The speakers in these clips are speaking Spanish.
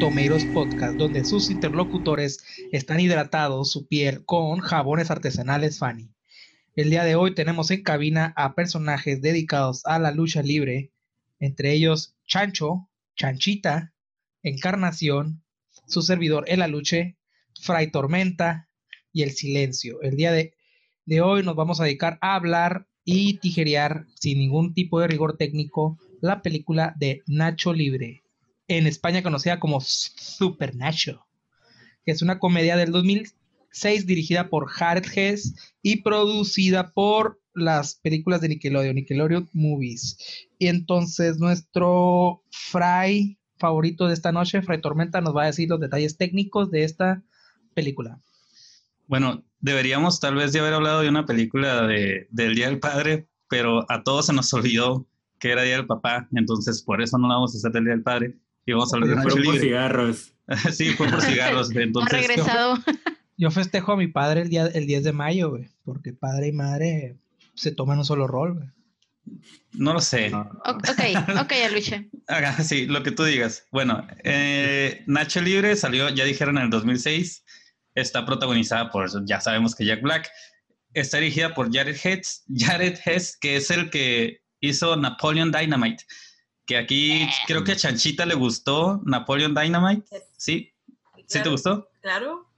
Tomeiros Podcast, donde sus interlocutores están hidratados su piel con jabones artesanales Fanny. El día de hoy tenemos en cabina a personajes dedicados a la lucha libre, entre ellos Chancho, Chanchita, Encarnación, su servidor El Aluche, Fray Tormenta y El Silencio. El día de, de hoy nos vamos a dedicar a hablar y tijerear sin ningún tipo de rigor técnico la película de Nacho Libre, en España conocida como Super Nacho, que es una comedia del 2006 dirigida por Jared Hess y producida por las películas de Nickelodeon, Nickelodeon Movies. Y entonces nuestro Fry favorito de esta noche, Fray Tormenta, nos va a decir los detalles técnicos de esta película. Bueno, deberíamos tal vez de haber hablado de una película de, del Día del Padre, pero a todos se nos olvidó que era Día del Papá, entonces por eso no la vamos a hacer del Día del Padre y vamos a hablar de Libre. por cigarros. sí, fue por cigarros. Entonces, ha regresado. Yo, festejo a mi padre el, día, el 10 de mayo, güey, porque padre y madre se toman un solo rol, güey. No lo sé. Ok, ok, Luche. sí, lo que tú digas. Bueno, eh, Nacho Libre salió, ya dijeron, en el 2006. Está protagonizada por, ya sabemos que Jack Black. Está dirigida por Jared Hess, Jared Hess, que es el que hizo Napoleon Dynamite. Que aquí creo que a Chanchita le gustó Napoleon Dynamite. ¿Sí? ¿Sí te gustó? Claro.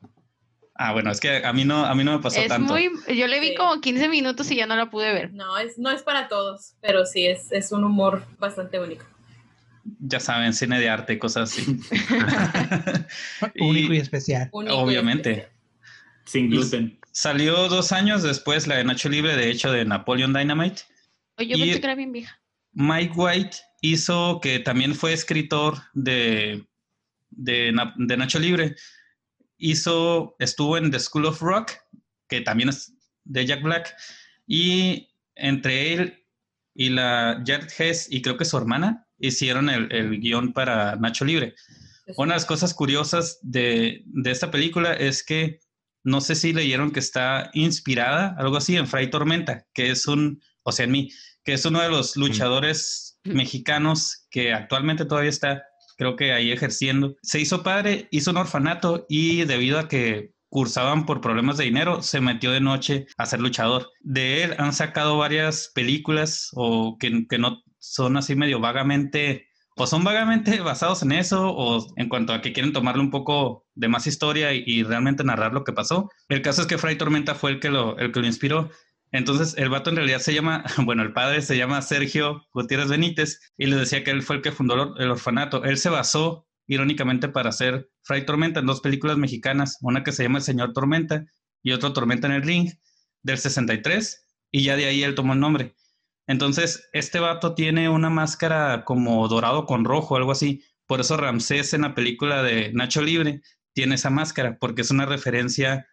Ah, bueno, es que a mí no, a mí no me pasó es tanto. Muy, yo le vi como 15 minutos y ya no la pude ver. No, es, no es para todos, pero sí, es, es un humor bastante único. Ya saben, cine de arte, cosas así. único y especial. obviamente. Sin gluten. Salió dos años después la de Nacho Libre, de hecho, de Napoleon Dynamite. Oye, yo pensé que era bien vieja. Mike White hizo, que también fue escritor de, de, de Nacho Libre, hizo, estuvo en The School of Rock, que también es de Jack Black, y entre él y la Jared Hess y creo que su hermana hicieron el, el guion para Nacho Libre. Una de las cosas curiosas de, de, esta película es que no sé si leyeron que está inspirada, algo así, en Fray Tormenta, que es un, o sea, en mí, que es uno de los luchadores mexicanos que actualmente todavía está creo que ahí ejerciendo. Se hizo padre, hizo un orfanato y debido a que cursaban por problemas de dinero, se metió de noche a ser luchador. De él han sacado varias películas o que, que no son así medio vagamente o son vagamente basados en eso o en cuanto a que quieren tomarle un poco de más historia y, realmente narrar lo que pasó. El caso es que Fray Tormenta fue el que lo, el que lo inspiró entonces, el vato en realidad se llama, bueno, el padre se llama Sergio Gutiérrez Benítez y le decía que él fue el que fundó el orfanato. Él se basó, irónicamente, para hacer Fray Tormenta en dos películas mexicanas, una que se llama El Señor Tormenta y otra Tormenta en el Ring, del 63, y ya de ahí él tomó el nombre. Entonces, este vato tiene una máscara como dorado con rojo, algo así. Por eso Ramsés en la película de Nacho Libre tiene esa máscara, porque es una referencia,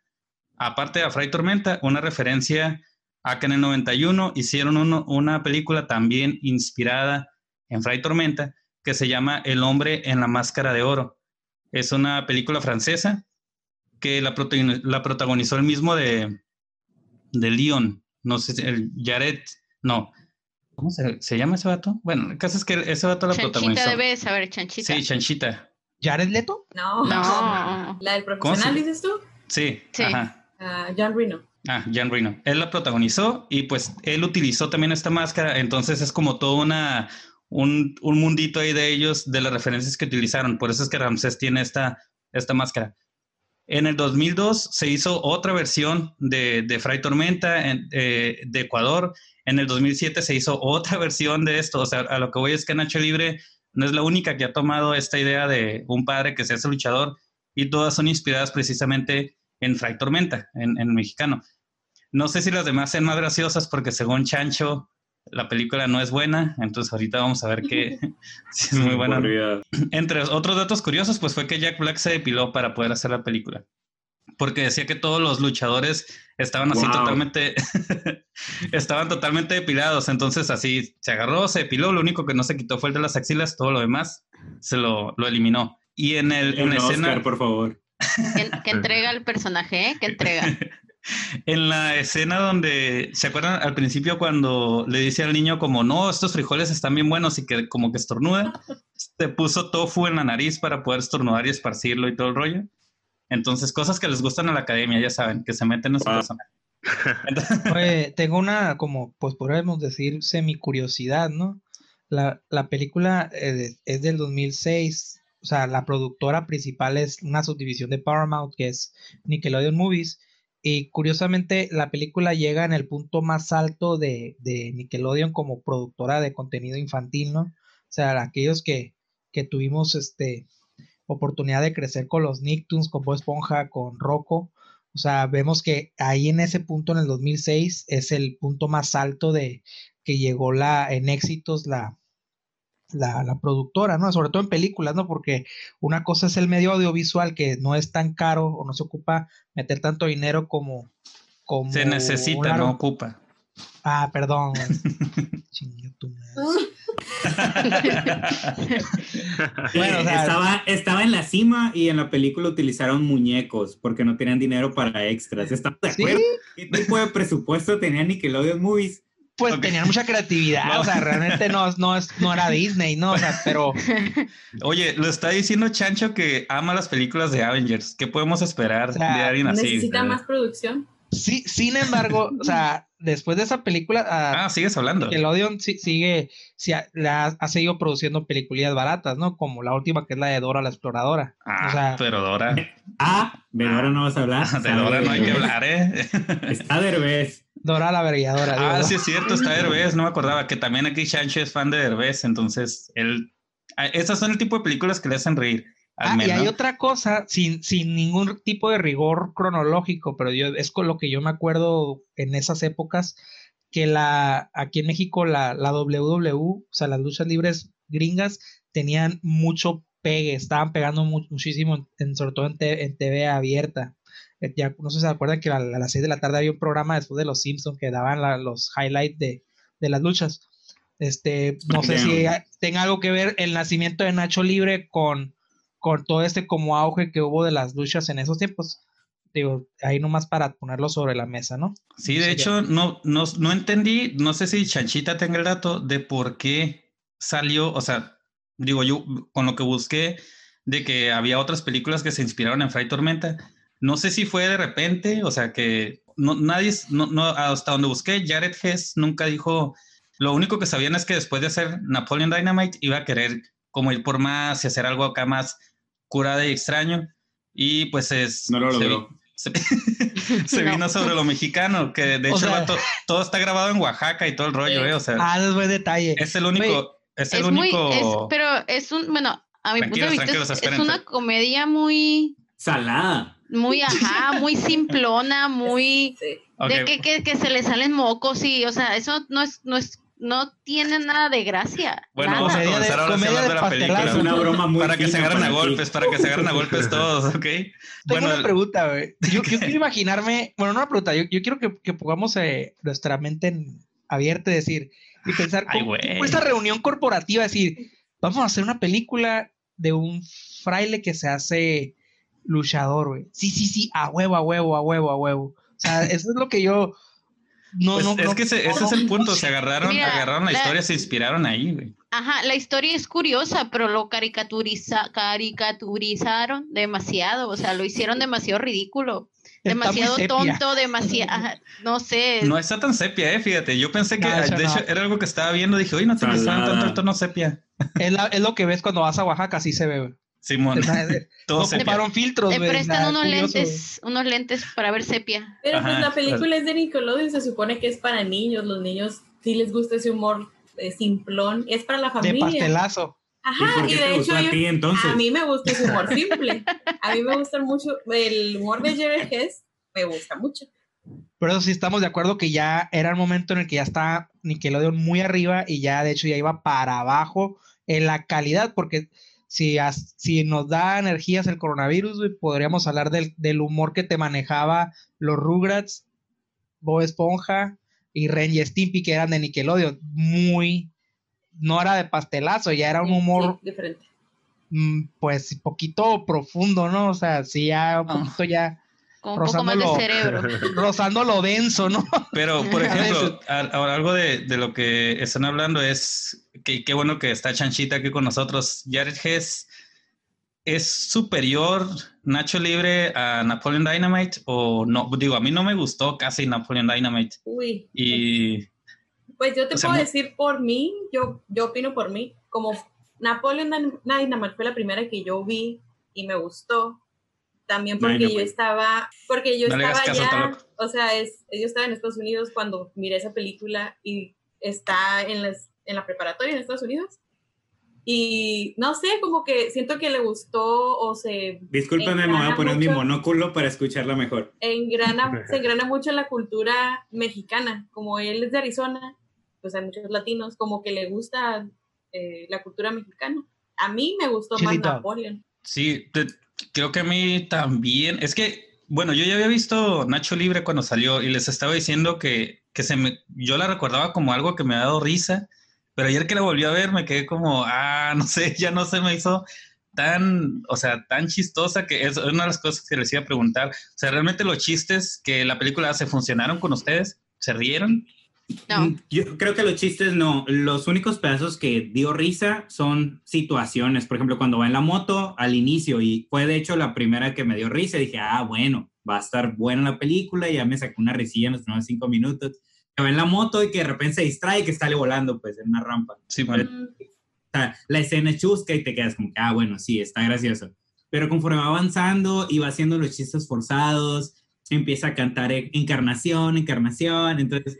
aparte de Fray Tormenta, una referencia Acá en el 91 hicieron una película también inspirada en Fray Tormenta que se llama El hombre en la máscara de oro. Es una película francesa que la, protagonizó el mismo de, de Leon, no sé, el Jared, no. ¿Cómo se, llama ese vato? Bueno, el caso es que ese vato la Chanchita protagonizó. debe saber, Chanchita. Sí, Chanchita. ¿Jared Leto? No. No. ¿La del profesional dices tú? Sí, sí. Ajá. Uh, John Reno. Ah, Jan Reno. Él la protagonizó y pues él utilizó también esta máscara, entonces es como todo una, un, un, mundito ahí de ellos, de las referencias que utilizaron. Por eso es que Ramsés tiene esta, esta máscara. En el 2002 se hizo otra versión de, de Fray Tormenta en, eh, de Ecuador. En el 2007 se hizo otra versión de esto. O sea, a lo que voy es que Nacho Libre no es la única que ha tomado esta idea de un padre que se hace luchador y todas son inspiradas precisamente en Fray Tormenta, en, en mexicano. No sé si las demás sean más graciosas porque según Chancho, la película no es buena, entonces ahorita vamos a ver que si es muy buena. Entre otros datos curiosos, pues fue que Jack Black se depiló para poder hacer la película. Porque decía que todos los luchadores estaban así totalmente, estaban totalmente depilados. Entonces así se agarró, se depiló. Lo único que no se quitó fue el de las axilas, todo lo demás se lo, lo eliminó. Y en el en escena, por favor. Que, entrega el personaje, ¿eh? Que entrega. En la escena donde, ¿se acuerdan al principio cuando le dice al niño como, no, estos frijoles están bien buenos y que como que estornuda? Se puso tofu en la nariz para poder estornudar y esparcirlo y todo el rollo. Entonces, cosas que les gustan a la academia, ya saben, que se meten en su Wow. personaje. Oye, tengo una, como, pues podríamos decir, semi curiosidad, ¿no? La, la película eh, es del 2006, o sea, la productora principal es una subdivisión de Paramount, que es Nickelodeon Movies, y curiosamente la película llega en el punto más alto de, de Nickelodeon como productora de contenido infantil, ¿no? O sea, aquellos que, que tuvimos este, oportunidad de crecer con los Nicktoons, con Bob Esponja, con Rocco, o sea, vemos que ahí en ese punto, en el 2006, es el punto más alto de que llegó la, en éxitos la, la, la productora, ¿no? Sobre todo en películas, ¿no? Porque una cosa es el medio audiovisual que no es tan caro o no se ocupa meter tanto dinero como... como Se necesita, una- no ocupa. Ah, perdón. Bueno, o sea- estaba, estaba en la cima y en la película utilizaron muñecos porque no tenían dinero para extras. ¿Estamos de Sí, acuerdo? ¿Qué tipo de presupuesto tenía Nickelodeon Movies? Pues tenían mucha creatividad, o sea, realmente no, no, es, no era Disney, ¿no? O sea, pero... Oye, lo está diciendo Chancho que ama las películas de Avengers. ¿Qué podemos esperar O sea, de alguien así? Necesita más producción. Sí, sin embargo, o sea, después de esa película, ah, Ah, sigues hablando. Nickelodeon sí- sigue, sí ha, la ha, ha seguido produciendo películas baratas, ¿no? Como la última que es la de Dora la Exploradora. Ah, o sea, pero Dora. Ah, de Dora no vas a hablar. De Dora no hay que hablar, ¿eh? Está Derbez. Dora la Vergalladora. digo, Ah, sí es cierto, está Derbez, no me acordaba que también aquí Chancho es fan de Derbez, entonces él... ah, Esas son el tipo de películas que le hacen reír. Al Ah, y hay otra cosa, sin, sin ningún tipo de rigor cronológico, pero yo es con lo que yo me acuerdo en esas épocas, que la, aquí en México la, la WWE, o sea, las luchas libres gringas, tenían mucho pegue, estaban pegando mu- muchísimo, en, sobre todo en, te- en TV abierta. Eh, Ya, no sé si se acuerdan que a, a las 6 de la tarde había un programa después de los Simpsons que daban la- los highlights de, de las luchas. Este, no sé si tenga algo que ver el nacimiento de Nacho Libre con, con todo este como auge que hubo de las luchas en esos tiempos. Digo, ahí nomás para ponerlo sobre la mesa, ¿no? Sí, de hecho, no, no, no entendí, no sé si Chanchita tenga el dato de por qué salió, o sea, digo, yo con lo que busqué de que había otras películas que se inspiraron en Fray Tormenta, no sé si fue de repente, o sea, que no, nadie, no, no, hasta donde busqué, Jared Hess nunca dijo, lo único que sabían es que después de hacer Napoleon Dynamite iba a querer como ir por más y hacer algo acá más curada y extraño, y pues es... No lo logró. se, se No. vino sobre lo mexicano, que de hecho sea- todo está grabado en Oaxaca y todo el rollo. ¿eh? O sea, Ah, es buen detalle. es el único, es el es muy, único. es- pero es un, bueno, a mi punto de vista es, una comedia muy, Salada. Muy, ajá, muy simplona, muy, Sí. De que, que, que se le salen mocos y, o sea, eso no es, no es, no tiene nada de gracia. Bueno, nada. vamos a comenzar ahora hablando de de la película. Es una broma muy para que se agarren a golpes, para que se agarren a golpes todos, ¿ok? Tengo Bueno, una pregunta, güey. Yo, yo quiero imaginarme, bueno, no una pregunta, yo, yo quiero que, que pongamos eh, nuestra mente en, abierta y decir, y pensar, Ay, ¿cómo- güey. cómo esta reunión corporativa, decir, vamos a hacer una película de un fraile que se hace luchador, güey. Sí, sí, sí, a huevo, a huevo, a huevo, a huevo. O sea, eso es lo que yo... No, pues no, es no- que ese, es el punto, se agarraron, Mira, agarraron la la- historia, se inspiraron ahí, güey. Ajá, la historia es curiosa, pero lo caricaturiza, caricaturizaron demasiado, o sea, lo hicieron demasiado ridículo, Está demasiado tonto, demasiado, no sé, No está tan sepia, eh, fíjate. Yo pensé que, No, de no. hecho, era algo que estaba viendo. Dije, oye, no te Salada. tanto el tono sepia. Es, la- es lo que ves cuando vas a Oaxaca, así se ve, güey. Simón, Es nada de- todo No sepia. ocuparon filtros, güey. prestan nada unos curioso, lentes, unos lentes para ver sepia. Pero Ajá, pues la película claro. es de Nickelodeon, se supone que es para niños. Los niños sí les gusta ese humor eh, simplón. Es para la De familia. pastelazo. ¿Y Ajá, y, de hecho a yo- ti entonces? a mí me gusta ese humor simple. A mí me gusta mucho el humor de Jerry Hess, me gusta mucho. Pero eso sí estamos de acuerdo que ya era el momento en el que ya está Nickelodeon muy arriba y ya de hecho ya iba para abajo en la calidad, porque si, as- si nos da energías el coronavirus, güey, podríamos hablar del, del humor que te manejaba los Rugrats, Bob Esponja y Ren y Stimpy, que eran de Nickelodeon. Muy, no era de pastelazo, ya era un humor, sí, diferente. mm, pues, poquito profundo, ¿no? O sea, sí, ya un Ah. poquito ya Con un poco más de cerebro. Rozando lo denso, ¿no? Pero, por ejemplo, a- ahora algo de, de lo que están hablando es que qué bueno que está Chanchita aquí con nosotros. Jared Hess es superior Nacho Libre a Napoleon Dynamite o no. Digo, a mí no me gustó casi Napoleon Dynamite Uy. y Pues yo te O sea, puedo decir por mí, yo, yo opino por mí, como Napoleon Dyn- Dynamite fue la primera que yo vi y me gustó, también porque yo Dynamite. estaba, porque yo No estaba caso, ya, o sea, es, yo estaba en Estados Unidos cuando miré esa película y está en, las, en la preparatoria en Estados Unidos. Y no sé, como que siento que le gustó o se Discúlpame, me voy a poner mi mucho. monóculo para escucharla mejor. engrana, se engrana mucho en la cultura mexicana. Como él es de Arizona, pues hay muchos latinos, como que le gusta eh, la cultura mexicana. A mí me gustó Chilito. más Napoleon. sí, te- creo que a mí también. Es que, bueno, yo ya había visto Nacho Libre cuando salió y les estaba diciendo que, que se me, yo la recordaba como algo que me ha dado risa, pero ayer que la volví a ver me quedé como, ah, no sé, ya no se me hizo tan, o sea, tan chistosa que es una de las cosas que les iba a preguntar. O sea, realmente los chistes que la película hace funcionaron con ustedes, ¿se rieron? No. Mm, Yo creo que los chistes no. Los únicos pedazos que dio risa son situaciones. Por ejemplo, cuando va en la moto al inicio, y fue de hecho la primera que me dio risa, dije, ah, bueno, va a estar buena la película, y ya me sacó una risilla en los primeros cinco minutos. Que va en la moto y que de repente se distrae y que sale volando, pues, en una rampa. Sí. Mm, O sea, la escena es chusca y te quedas como, ah, bueno, sí, está gracioso. Pero conforme va avanzando y va haciendo los chistes forzados, empieza a cantar encarnación, encarnación, entonces,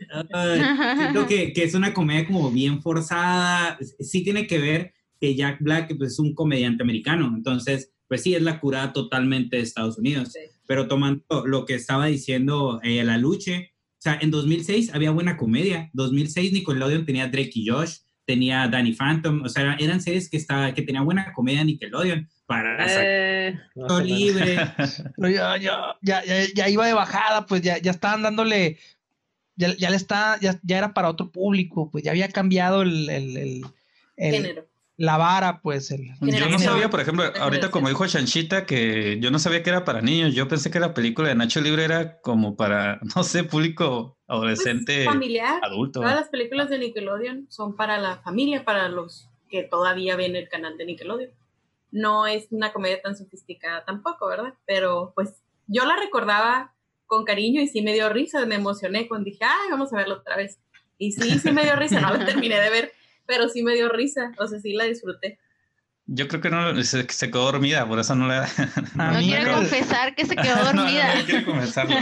siento que, que es una comedia como bien forzada. Sí tiene que ver que Jack Black pues, es un comediante americano, entonces, pues sí, es la curada totalmente de Estados Unidos. Sí. Pero tomando lo que estaba diciendo eh, la Luche, o sea, en 2006 había buena comedia. 2006 Nickelodeon tenía Drake y Josh, tenía Danny Phantom, o sea, eran series que, estaba, que tenía buena comedia Nickelodeon para Eh, no libre. Pero ya, ya, ya, ya, ya iba de bajada, pues ya, ya estaban dándole, ya, ya le está, ya, ya era para otro público, pues ya había cambiado el, el, el- el- género. la vara, pues el, Yo no sabía, por ejemplo, ahorita como dijo Chanchita, que yo no sabía que era para niños. Yo pensé que la película de Nacho Libre era como para, no sé, público Pues, adolescente, familiar. adulto. Todas las películas de Nickelodeon son para la familia, para los que todavía ven el canal de Nickelodeon. No es una comedia tan sofisticada tampoco, ¿verdad? Pero pues yo la recordaba con cariño y sí me dio risa, me emocioné cuando dije, ay, vamos a verla otra vez. Y sí, sí me dio risa, no la terminé de ver, pero sí me dio risa, o sea, sí la disfruté. Yo creo que no, se, se quedó dormida, por eso no la... No mí quiere el- confesar que se quedó No, no, dormida. no quiere comenzarlo.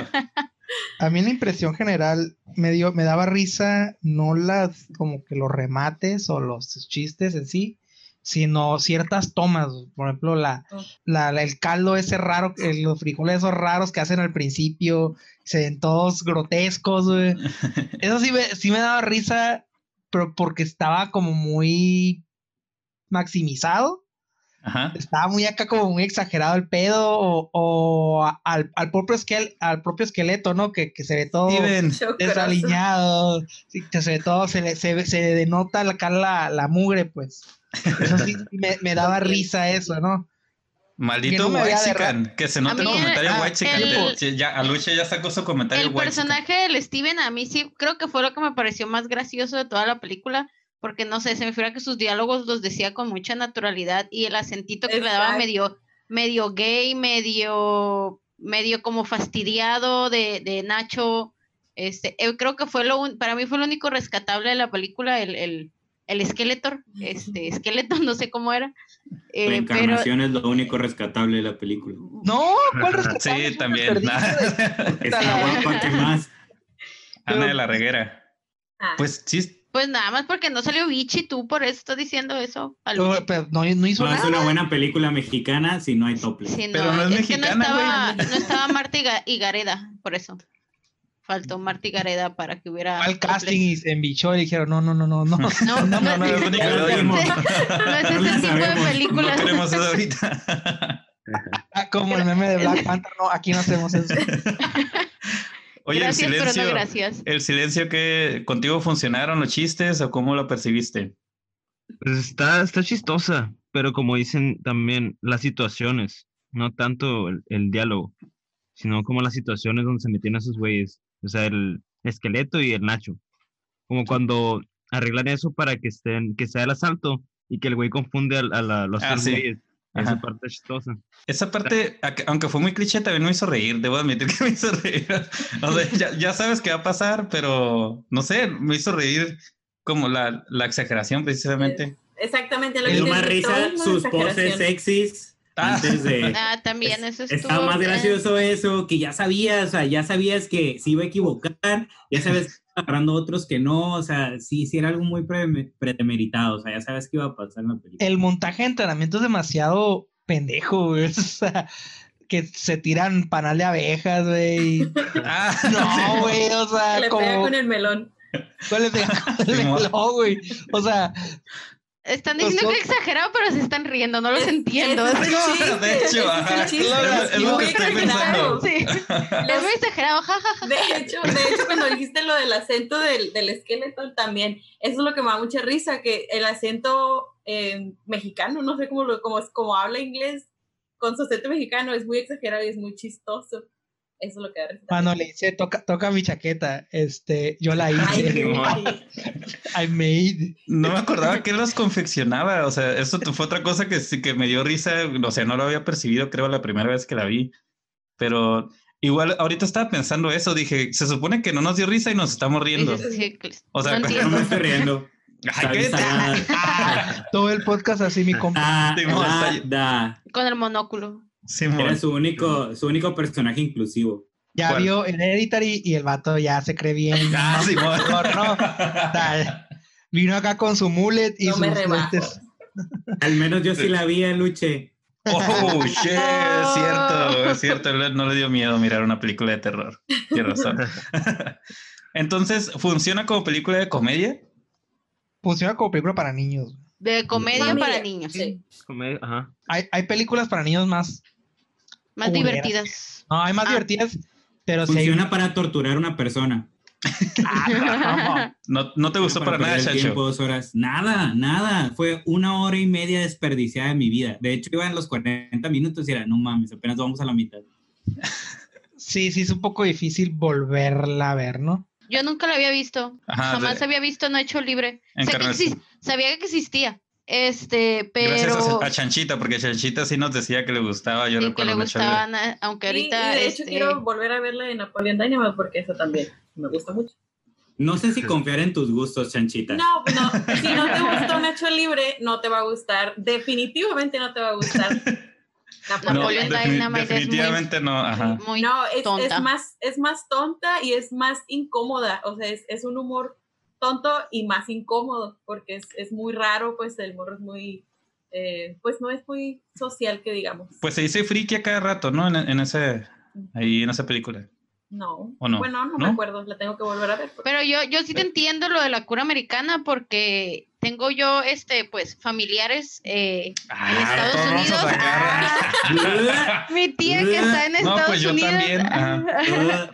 A mí la impresión general me dio, me daba risa, no las como que los remates o los chistes en sí, sino ciertas tomas. Por ejemplo, la, Oh. la- la- el caldo ese raro, los frijoles esos raros que hacen al principio, se ven todos grotescos, güey. Eso sí me, sí me daba risa, pero porque estaba como muy maximizado. Ajá. Estaba muy acá como muy exagerado el pedo o, o a- al, al propio esquel, al propio esqueleto, ¿no? Que, que se ve todo desaliñado, que se ve todo, se, le- se, se denota acá la, la mugre, pues. Eso sí, me, me daba risa eso, ¿no? Que maldito no de Whitezican, que se nota el comentario ah, Whitezican. el- que ya, Aluche ya sacó su comentario El personaje del Steven a mí sí creo que fue lo que me pareció más gracioso de toda la película, porque no sé, se me figura que sus diálogos los decía con mucha naturalidad y el acentito que le daba Exacto. medio, medio gay, medio, medio como fastidiado de, de Nacho. Este, eh, creo que fue lo un- para mí fue lo único rescatable de la película, el, el, el Skeletor, este, esqueleto, no sé cómo era. Eh, pero encarnación es lo único rescatable de la película. No, ¿cuál rescatable? Sí, también. guapa más. Ana de la Reguera. Ah, Pues sí, pues nada más porque no salió Vichy, tú por eso estás diciendo eso. Pero, pero no, no hizo No es nada. una buena película mexicana si no hay topless. Sí, Pero no es que no mexicana, güey. estaba, no estaba Marta y Ga- y Gareda, por eso. Faltó Marta y Gareda para que hubiera. Al casting y se embichó y dijeron, no, no, no, no, no. No, no, no, no, es- es no es No ese tipo de películas. No queremos eso ahorita. Ah, Como el meme de Black Panther, no, aquí no hacemos eso. Oye, gracias, el pero silencio. no gracias. ¿El silencio que contigo funcionaron los chistes o cómo lo percibiste? Pues está, está chistosa, pero como dicen también las situaciones, no tanto el, el diálogo. sino como las situaciones donde se metían esos güeyes. O sea, el esqueleto y el Nacho. Como cuando arreglan eso para que estén, que sea el asalto y que el güey confunde a, a la- los Ah, tres sí. güeyes. Esa Ajá. parte es chistosa. Esa parte, aunque fue muy cliché, también me hizo reír. Debo admitir que me hizo reír. O sea, ya, ya sabes qué va a pasar, pero no sé, me hizo reír como la, la exageración precisamente. Exactamente lo que más risa sus poses sexys Ah. antes de... Ah, también eso estuvo. Está más gracioso eso, que ya sabías, o sea, ya sabías que se iba a equivocar, ya sabes estaba agarrando otros que no, o sea, sí, sí era algo muy pre- pretemeritado, o sea, ya sabes qué iba a pasar en la película. El montaje de entrenamiento es demasiado pendejo, güey. O sea, que se tiran panal de abejas, güey. Ah, No, güey, o sea, Le pega como... con el melón. ¿Cuál pega con el melón, güey? O sea, Están diciendo que exagerado, pero se están riendo, no los Es- entiendo. Es es De hecho, es ajá, claro, es es lo muy que estoy exagerado. pensando. Sí, es muy exagerado, jajaja. De hecho, de hecho, cuando dijiste lo del acento del, del esqueleto también, eso es lo que me da mucha risa, que el acento eh, mexicano, no sé cómo, lo, cómo, como habla inglés con su acento mexicano, es muy exagerado y es muy chistoso. Eso es lo que da risa. cuando le dice, toca, toca mi chaqueta, este, yo la Ay, hice, Simón. I made. No me acordaba que los confeccionaba. O sea, eso fue otra cosa que sí que me dio risa. O sea, no lo había percibido, creo, la primera vez que la vi. Pero igual, ahorita estaba pensando eso. Dije, se supone que no nos dio risa y nos estamos riendo. O sea, no No me estoy riendo. Ay, Ah, todo el podcast así, mi compa. Ah, da, da. Con el monóculo. Simón. Era su único, su único personaje inclusivo. Ya ¿Cuál? vio Hereditary y el vato ya se cree bien. Ah, Simón. mamador, ¿no? Tal. Vino acá con su mullet y No sus lentes. Al menos yo sí la vi, Luche. Oh, shit, es cierto, es cierto. No le dio miedo mirar una película de terror. Tienes razón. Entonces, ¿funciona como película de comedia? Funciona como película para niños. De comedia para niños. sí. Ajá. Hay, hay películas para niños más. Más Culeras. divertidas. No, hay más Ah. divertidas, pero si hay Funciona para torturar a una persona. No, no te gustó para nada, el tiempo, Chacho. dos horas. Nada, nada. Fue una hora y media desperdiciada de mi vida. De hecho, iba en los 40 minutos y era, no mames, apenas vamos a la mitad. Sí, sí, es un poco difícil volverla a ver, ¿no? Yo nunca la había visto. Ajá, Jamás de- había visto Nacho Libre. Que Encarnación. exis- sabía que existía. Este, Gracias pero a, a Chanchita, porque Chanchita sí nos decía que le gustaba. Yo sí que recuerdo le Libre. gustaban, eh, aunque ahorita y, de hecho este, quiero volver a verla de Napoleon Dynamite porque eso también me gusta mucho. No sé si confiar en tus gustos, Chanchita. No, no, si no te gustó Nacho Libre, no te va a gustar. Definitivamente no te va a gustar. No, defini- Dynamite es muy- definitivamente no. Ajá. muy no, es, tonta. es más, es más tonta y es más incómoda. O sea, es, es un humor tonto y más incómodo, porque es, es muy raro, pues el humor es muy, eh, pues no es muy social que digamos. Pues se dice friki a cada rato, ¿no? En, en ese, ahí en esa película. no. ¿O no? Bueno, no, ¿No? me acuerdo, la tengo que volver a ver. porque- Pero yo, yo sí te entiendo lo de la cura americana porque tengo yo, este, pues, familiares eh, en Estados todos vamos a Unidos. Ah, mi tía que está en No, Estados pues yo Unidos. también,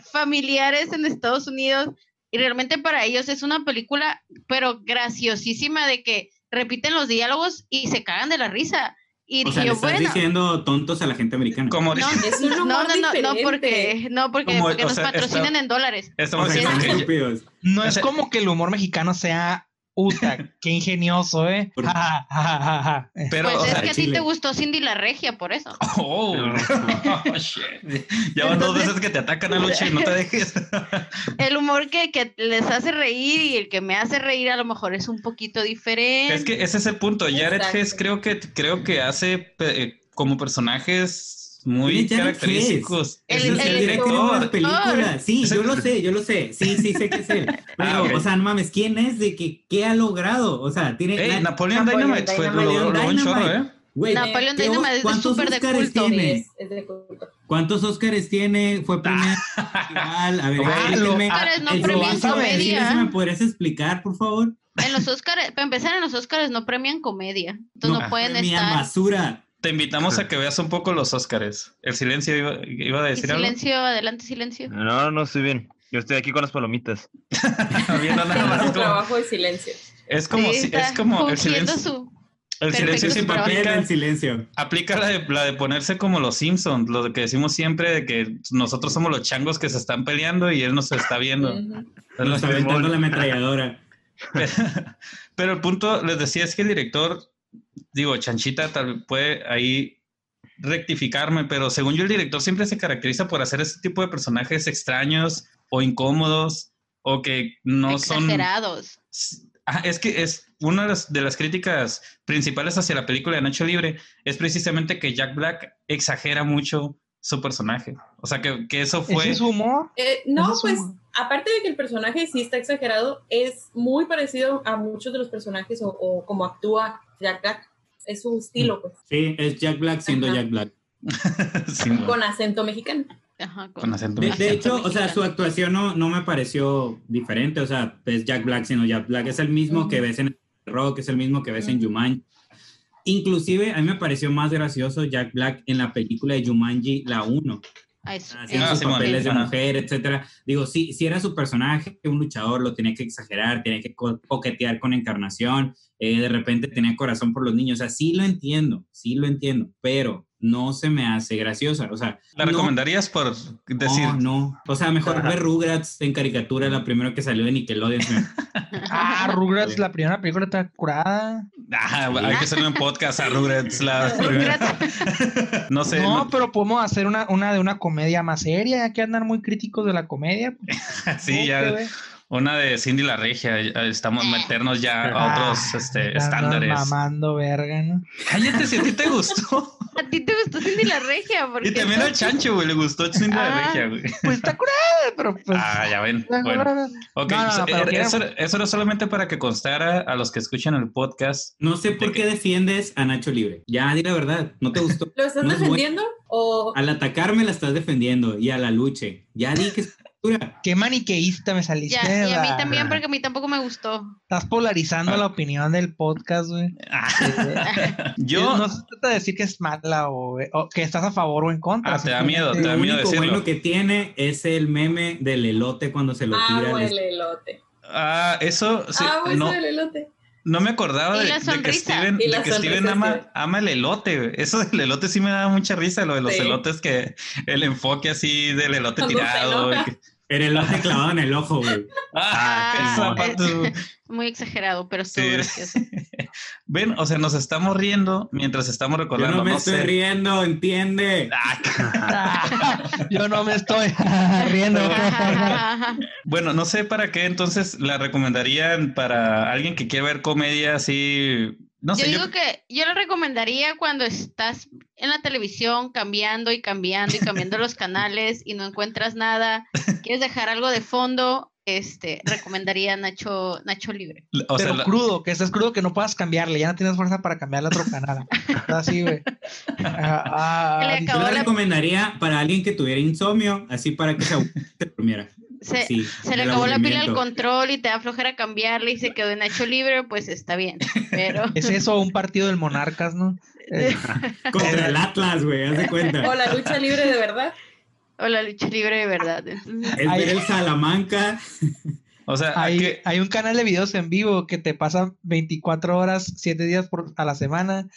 familiares en Estados Unidos. Y realmente para ellos es una película, pero graciosísima de que repiten los diálogos y se cagan de la risa. Y O sea, le yo, estás bueno, diciendo tontos a la gente americana. Como no, Es un no, humor no, no, porque, no, porque, Como, porque o nos sea, patrocinan está- en dólares. estamos O sea, estúpidos. No es como que el humor mexicano sea Uta, qué ingenioso, ¿eh? Pero, pues o es sea, que a ti te gustó Cindy la Regia, por eso. Oh, shit. Ya van dos veces que te atacan a Luchi, no te dejes. El humor que, que les hace reír y el que me hace reír a lo mejor es un poquito diferente. Es que ese es el punto. Jared. Hess creo que, creo que hace eh, como personajes muy ¿Quién es característicos. El- Ese es el- el director de las director. películas. Sí, yo lo sé, yo lo sé. Sí, sí sé que es él. Pero, Ah, ok. o sea, no mames, ¿quién es? ¿De que, qué ha logrado? O sea, tiene... Ey, na- Napoleon Napoleon Dynamite fue lo, lo, un chorro. ¿eh? Napoleon ¿qué- Dynamite es de ¿cuántos súper de Óscares culto. tiene? es, es de culto. ¿Cuántos Óscares tiene? Fue premiado festival. A ver, Ah, Óscares no El premian comedia. ¿sí ¿Me podrías explicar, por favor? En los Oscars, para empezar, en los Oscars no premian comedia. Entonces no, pueden premian estar. basura. Te invitamos a que veas un poco los Óscares. El silencio iba, iba a decir algo. silencio, adelante, silencio. No, no, estoy bien. Yo estoy aquí con las palomitas. Viendo nada Es más trabajo de silencio. es como, Sí, está es como el silencio. su- El silencio siempre pero- Papel aplica, en silencio. aplica la, de, la de ponerse como los Simpsons, lo que decimos siempre de que nosotros somos los changos que se están peleando y él nos está viendo. Es lo Nos aventando mismo. la ametralladora. Pero el punto, les decía, es que el director, digo, Chanchita tal puede ahí rectificarme, pero según yo el director siempre se caracteriza por hacer este tipo de personajes extraños o incómodos o que no son... Exagerados. Ah, es que es una de las, de las críticas principales hacia la película de Nacho Libre es precisamente que Jack Black exagera mucho su personaje. O sea, que, que eso ¿Ese fue... es su humor? Eh, no, Ese es pues aparte de que el personaje sí está exagerado, es muy parecido a muchos de los personajes o, o como actúa Jack Black. Es su estilo, pues, Sí, es Jack Black siendo Ajá. Jack Black. Sí, no. con acento mexicano. Ajá, Con acento De, mexicano. de hecho, o sea, su actuación no, no me pareció diferente. O sea, es Jack Black siendo Jack Black. Es el mismo que ves en Rock, es el mismo que ves en. Jumanji. Inclusive, a mí me pareció más gracioso Jack Black en la película de Jumanji, la 1. Haciendo Ah, sus papeles de mujer, etcétera. Digo, sí, si era su personaje, un luchador, lo tenía que exagerar, tenía que co- coquetear con Encarnación, eh, de repente tenía corazón por los niños, o sea, sí lo entiendo, sí lo entiendo, pero no se me hace graciosa, o sea, ¿La no, recomendarías por decir? no, no, o sea, mejor ver Rugrats en caricatura, la primera que salió de Nickelodeon. Ah, Rugrats, la primera película está curada. Ah, hay que hacerle un podcast a Rugrats. La no sé. no, no- pero podemos hacer una, una de una comedia más seria, ya que andan muy críticos de la comedia. sí, ya. Una de Cindy la Regia. ya Estamos Eh. meternos ya a Ah, otros este, andan estándares. mamando verga, ¿no? Cállate si a ti te gustó. A ti te gustó Cindy la Regia. Porque Y también al Chancho, güey, le gustó Cindy la Ah. Regia, güey. Pues está curada, pero pues. Ah, ya ven. Bueno, ok. No, no, no, quiero- eso, eso era solamente para que constara a los que escuchan el podcast. No sé por ¿De qué defiendes a Nacho Libre. Ya, di la verdad, no te gustó. ¿Lo estás No es bueno. defendiendo? O Al atacarme la estás defendiendo y a la luche. Ya di que es. Qué maniqueísta me saliste. Ya, y a mí también, porque a mí tampoco me gustó. Estás polarizando Ah. la opinión del podcast, güey. Yo. No se trata de decir que es mala o, o que estás a favor o en contra. Ah, te da miedo, te da Lo miedo único decirlo. bueno que tiene es el meme del elote cuando se lo tira. al el elote. Ah, eso. sí, agua no, el elote. no me acordaba de, que. Steven, de que Steven ama, ama el elote. güey. Eso del elote sí me da mucha risa, lo de los Sí. elotes que el enfoque así del elote Cuando tirado. El elote clavado en el ojo, güey. Ah, Ah, parte- Muy exagerado, pero estuvo sí. gracioso. Ven, o sea, nos estamos riendo mientras estamos Yo recordando. no me no estoy sé. riendo, entiende. Ah, Yo no me estoy riendo. Bueno, no sé para qué entonces la recomendarían para alguien que quiere ver comedia así. No yo sé, yo, digo que yo lo recomendaría cuando estás en la televisión cambiando y cambiando y cambiando los canales y no encuentras nada, quieres dejar algo de fondo, este, recomendaría Nacho, Nacho Libre. o sea, pero crudo, que estés crudo que no puedas cambiarle, ya no tienes fuerza para cambiarle a otro canal. Está así, güey. Ah, ah, le Yo la- recomendaría para alguien que tuviera insomnio, así para que se se durmiera. Se, Sí, se le acabó la pila al control y te da flojera cambiarle y se quedó en Nacho Libre, pues está bien. Pero Es eso un partido del Monarcas, ¿no? Eh, eh, contra el Atlas, güey, haz de cuenta. O la lucha libre de verdad. O la lucha libre de verdad. El, hay, el Salamanca. O sea, hay, hay, un canal de videos en vivo que te pasan 24 horas, 7 días por, a la semana.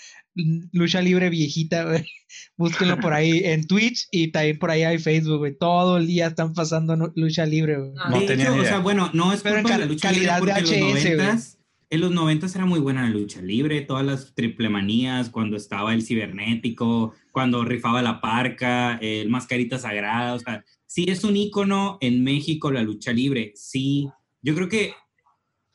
Lucha libre viejita, güey. Búsquenlo por ahí en Twitch y también por ahí hay Facebook, güey. Todo el día están pasando lucha libre, güey. No, de tenía hecho, idea. o sea, bueno, no es pero en cal calidad de, de en los noventas era muy buena la lucha libre, todas las triple manías, cuando estaba el cibernético, cuando rifaba la parca, el mascarita sagrada, o sea, sí es un ícono en México la lucha libre, sí. Yo creo que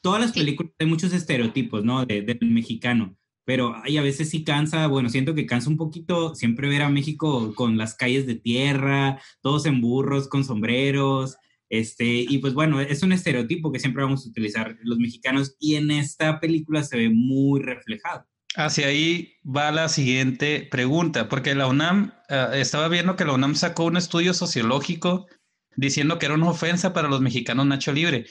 todas las películas hay muchos estereotipos, ¿no? De- del mexicano. Pero ay, a veces sí cansa, bueno, siento que cansa un poquito siempre ver a México con las calles de tierra, todos en burros, con sombreros, este, y pues bueno, es un estereotipo que siempre vamos a utilizar los mexicanos y en esta película se ve muy reflejado. hacia ahí va la siguiente pregunta, porque la UNAM, eh, estaba viendo que la UNAM sacó un estudio sociológico diciendo que era una ofensa para los mexicanos Nacho Libre.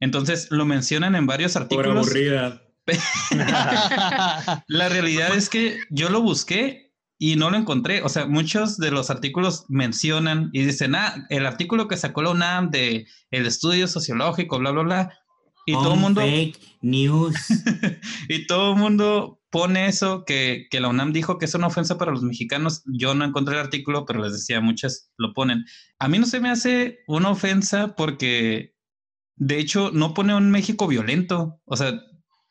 Entonces lo mencionan en varios artículos. aburrida. La realidad es que yo lo busqué y no lo encontré. O sea, muchos de los artículos mencionan y dicen, ah, el artículo que sacó la UNAM de el estudio sociológico, bla, bla, bla. Y todo el mundo, Fake news. y todo el mundo pone eso que, que la UNAM dijo que es una ofensa para los mexicanos. Yo no encontré el artículo, pero les decía, muchas lo ponen. A mí no se me hace una ofensa porque, de hecho, no pone un México violento. O sea,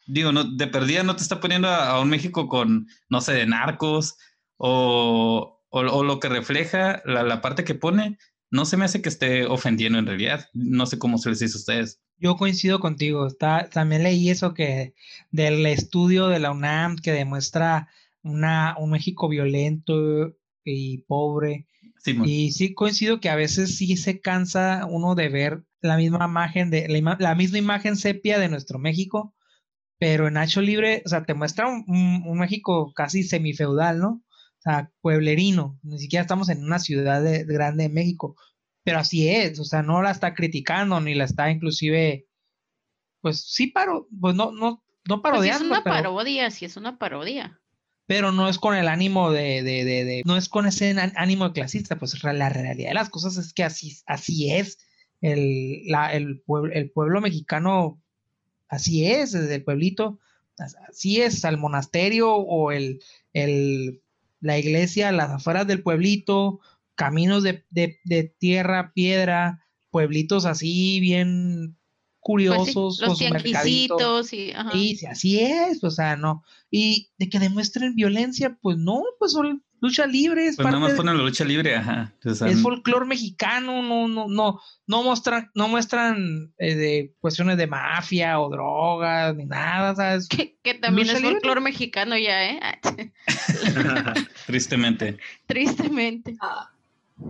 digo, no, de perdida no te está poniendo a, a un México con, no sé, de narcos o, o, o lo que refleja la, la parte que pone. No se me hace que esté ofendiendo en realidad. No sé cómo se les dice a ustedes. Yo coincido contigo. Está, también leí eso que del estudio de la UNAM que demuestra una, un México violento y pobre. Sí. Y sí coincido que a veces sí se cansa uno de ver la misma imagen de la, ima- la misma imagen sepia de nuestro México, pero en Nacho Libre, o sea, te muestra un, un- un México casi semifeudal, ¿no? Sea, pueblerino. Ni siquiera estamos en una ciudad de- grande de México, pero así es, o sea, no la está criticando ni la está inclusive, pues sí paro, pues no, no, no Pues sí es parodiando, una pero, parodia, sí es una parodia. pero no es con el ánimo de, de, de, de- no es con ese án- ánimo de clasista, pues la realidad de las cosas es que así, así es. El, la, el, pueblo, el pueblo mexicano, así es, desde el pueblito, as- así es, al monasterio o el, el, la iglesia, las afueras del pueblito, caminos de, de, de tierra, piedra, pueblitos así bien Pues sí, curiosos, los tianguisitos y ajá. Sí, sí, así es, o sea, no. Y de que demuestren violencia, pues no, pues son lucha libre, es Pues nada parte más de- ponen la lucha libre, ajá. Es folclore mexicano, no, no, no, no muestran, no muestran eh, de cuestiones de mafia o drogas ni nada, ¿sabes? Que, que también Lucha es folclore mexicano ya, ¿eh? tristemente. Tristemente. Ah,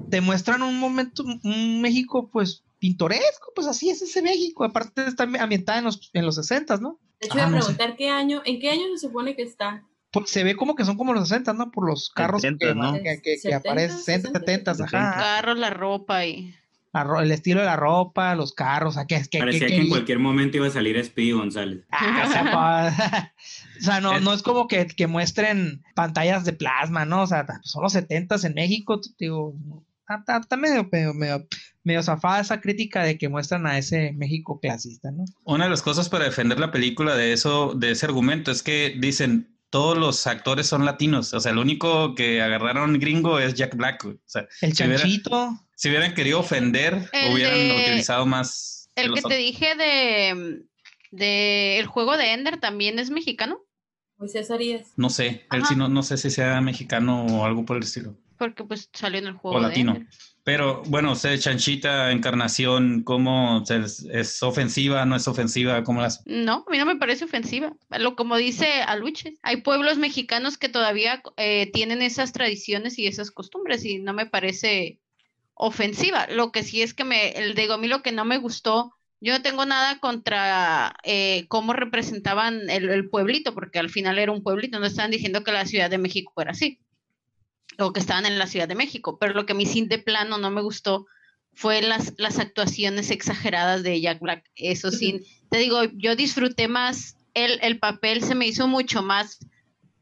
Te muestran un momento, un México, pues, pintoresco, pues así es ese México, aparte está ambientada en los, en los 60, ¿no? de hecho, Ah, iba a no sé. preguntar qué año, ¿en qué año se supone que está? Pues se ve como que son como los 60, ¿no? Por los carros 70, que, ¿no? que, que- que 70, aparecen, 60, 70, 70. ajá. Carros, la ropa y. La ro- el estilo de la ropa, los carros, o sea, que, que, Parecía que- que en que- cualquier momento iba a salir Speedy González. Ah, o sea, sea, no, Es- no es como que, que muestren pantallas de plasma, ¿no? O sea, ta- son los 70 en México, digo, está, está- está medio, medio, medio, medio zafada esa crítica de que muestran a ese México clasista, ¿no? Una de las cosas para defender la película de eso, de ese argumento, es que dicen todos los actores son latinos. O sea, el único que agarraron gringo es Jack Black. O sea, El Si si hubieran querido ofender, El hubieran de- utilizado más. El que te dije de, de el juego de Ender también es mexicano, Moisés Arias. No sé, él Ajá. sí no, no sé si sea mexicano o algo por el estilo. porque pues salió en el juego O de latino. Ender. Pero bueno, sé, Chanchita, Encarnación, ¿cómo se- es, es ofensiva, no es ofensiva? ¿Cómo las...? No, a mí no me parece ofensiva. Lo como dice Aluche, hay pueblos mexicanos que todavía eh, tienen esas tradiciones y esas costumbres y no me parece ofensiva. Lo que sí es que me, el digo, a mí lo que no me gustó, yo no tengo nada contra eh, cómo representaban el, el pueblito, porque al final era un pueblito, no estaban diciendo que la Ciudad de México era así, o que estaban en la Ciudad de México, pero lo que a mí sí de plano no me gustó fue las, las actuaciones exageradas de Jack Black. Eso sí, te digo, yo disfruté más, el, el papel se me hizo mucho más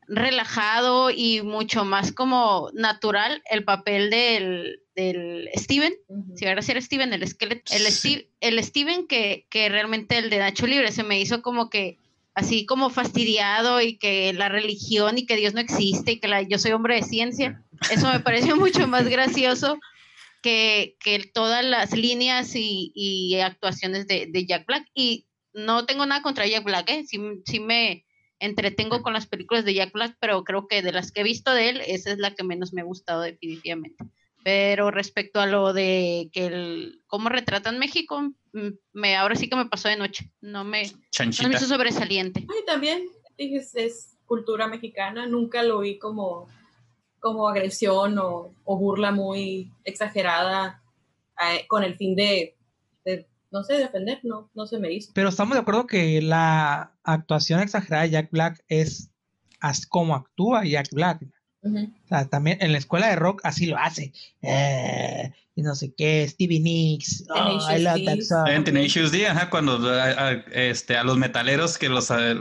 relajado y mucho más como natural el papel del, del Steven, Ujú. si ahora sí era Steven, el esqueleto, el, Sí. Steve- el Steven que, que realmente el de Nacho Libre se me hizo como que así como fastidiado y que la religión y que Dios no existe y que la, yo soy hombre de ciencia, eso me pareció mucho más gracioso que, que todas las líneas y, y actuaciones de, de Jack Black. Y no tengo nada contra Jack Black, ¿eh? sí, sí me entretengo con las películas de Jack Black, pero creo que de las que he visto de él, esa es la que menos me ha gustado definitivamente. Pero respecto a lo de que el, cómo retratan México, me, ahora sí que me pasó de noche. No me, no me hizo sobresaliente. Ay, también dije, es, es cultura mexicana, nunca lo vi como, como agresión o, o burla muy exagerada eh, con el fin de, de, no sé, de ofender, no, no se me hizo. pero estamos de acuerdo que la actuación exagerada de Jack Black es as- como actúa Jack Black. Ujú. O sea, también en la escuela de rock así lo hace. Eh, y no sé qué, Stevie Nicks. oh, I love D. that song. En Tenacious D, ajá, cuando a, a- este, a los metaleros que los, a,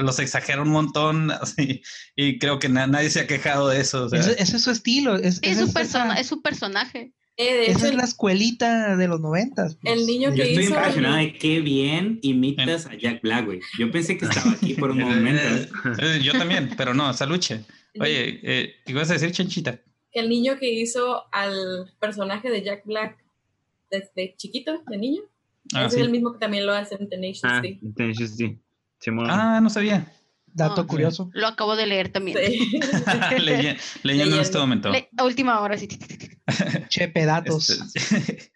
los exagera un montón, así, y creo que na- nadie se ha quejado de eso. o sea, Ese, ese es su estilo. Es, su, es persona, esa- es su personaje. Eh, Esa hecho, es la escuelita de los noventas. pues. el niño Yo que estoy hizo. impresionado de qué bien imitas a Jack Black, güey. Yo pensé que estaba aquí por un momento. Eh, Yo también, pero no, saluche. Oye, eh, ¿qué ibas a decir, Chanchita? el niño que hizo al personaje de Jack Black desde chiquito, de niño, Ah, ese sí. es el mismo que también lo hace en Tenacious Ah, D. Tenacious D. Simón. Ah, no sabía. Dato No. curioso. Lo acabo de leer también. Sí. Leyendo en este momento. Le- a última hora, sí. Chepe datos. Este,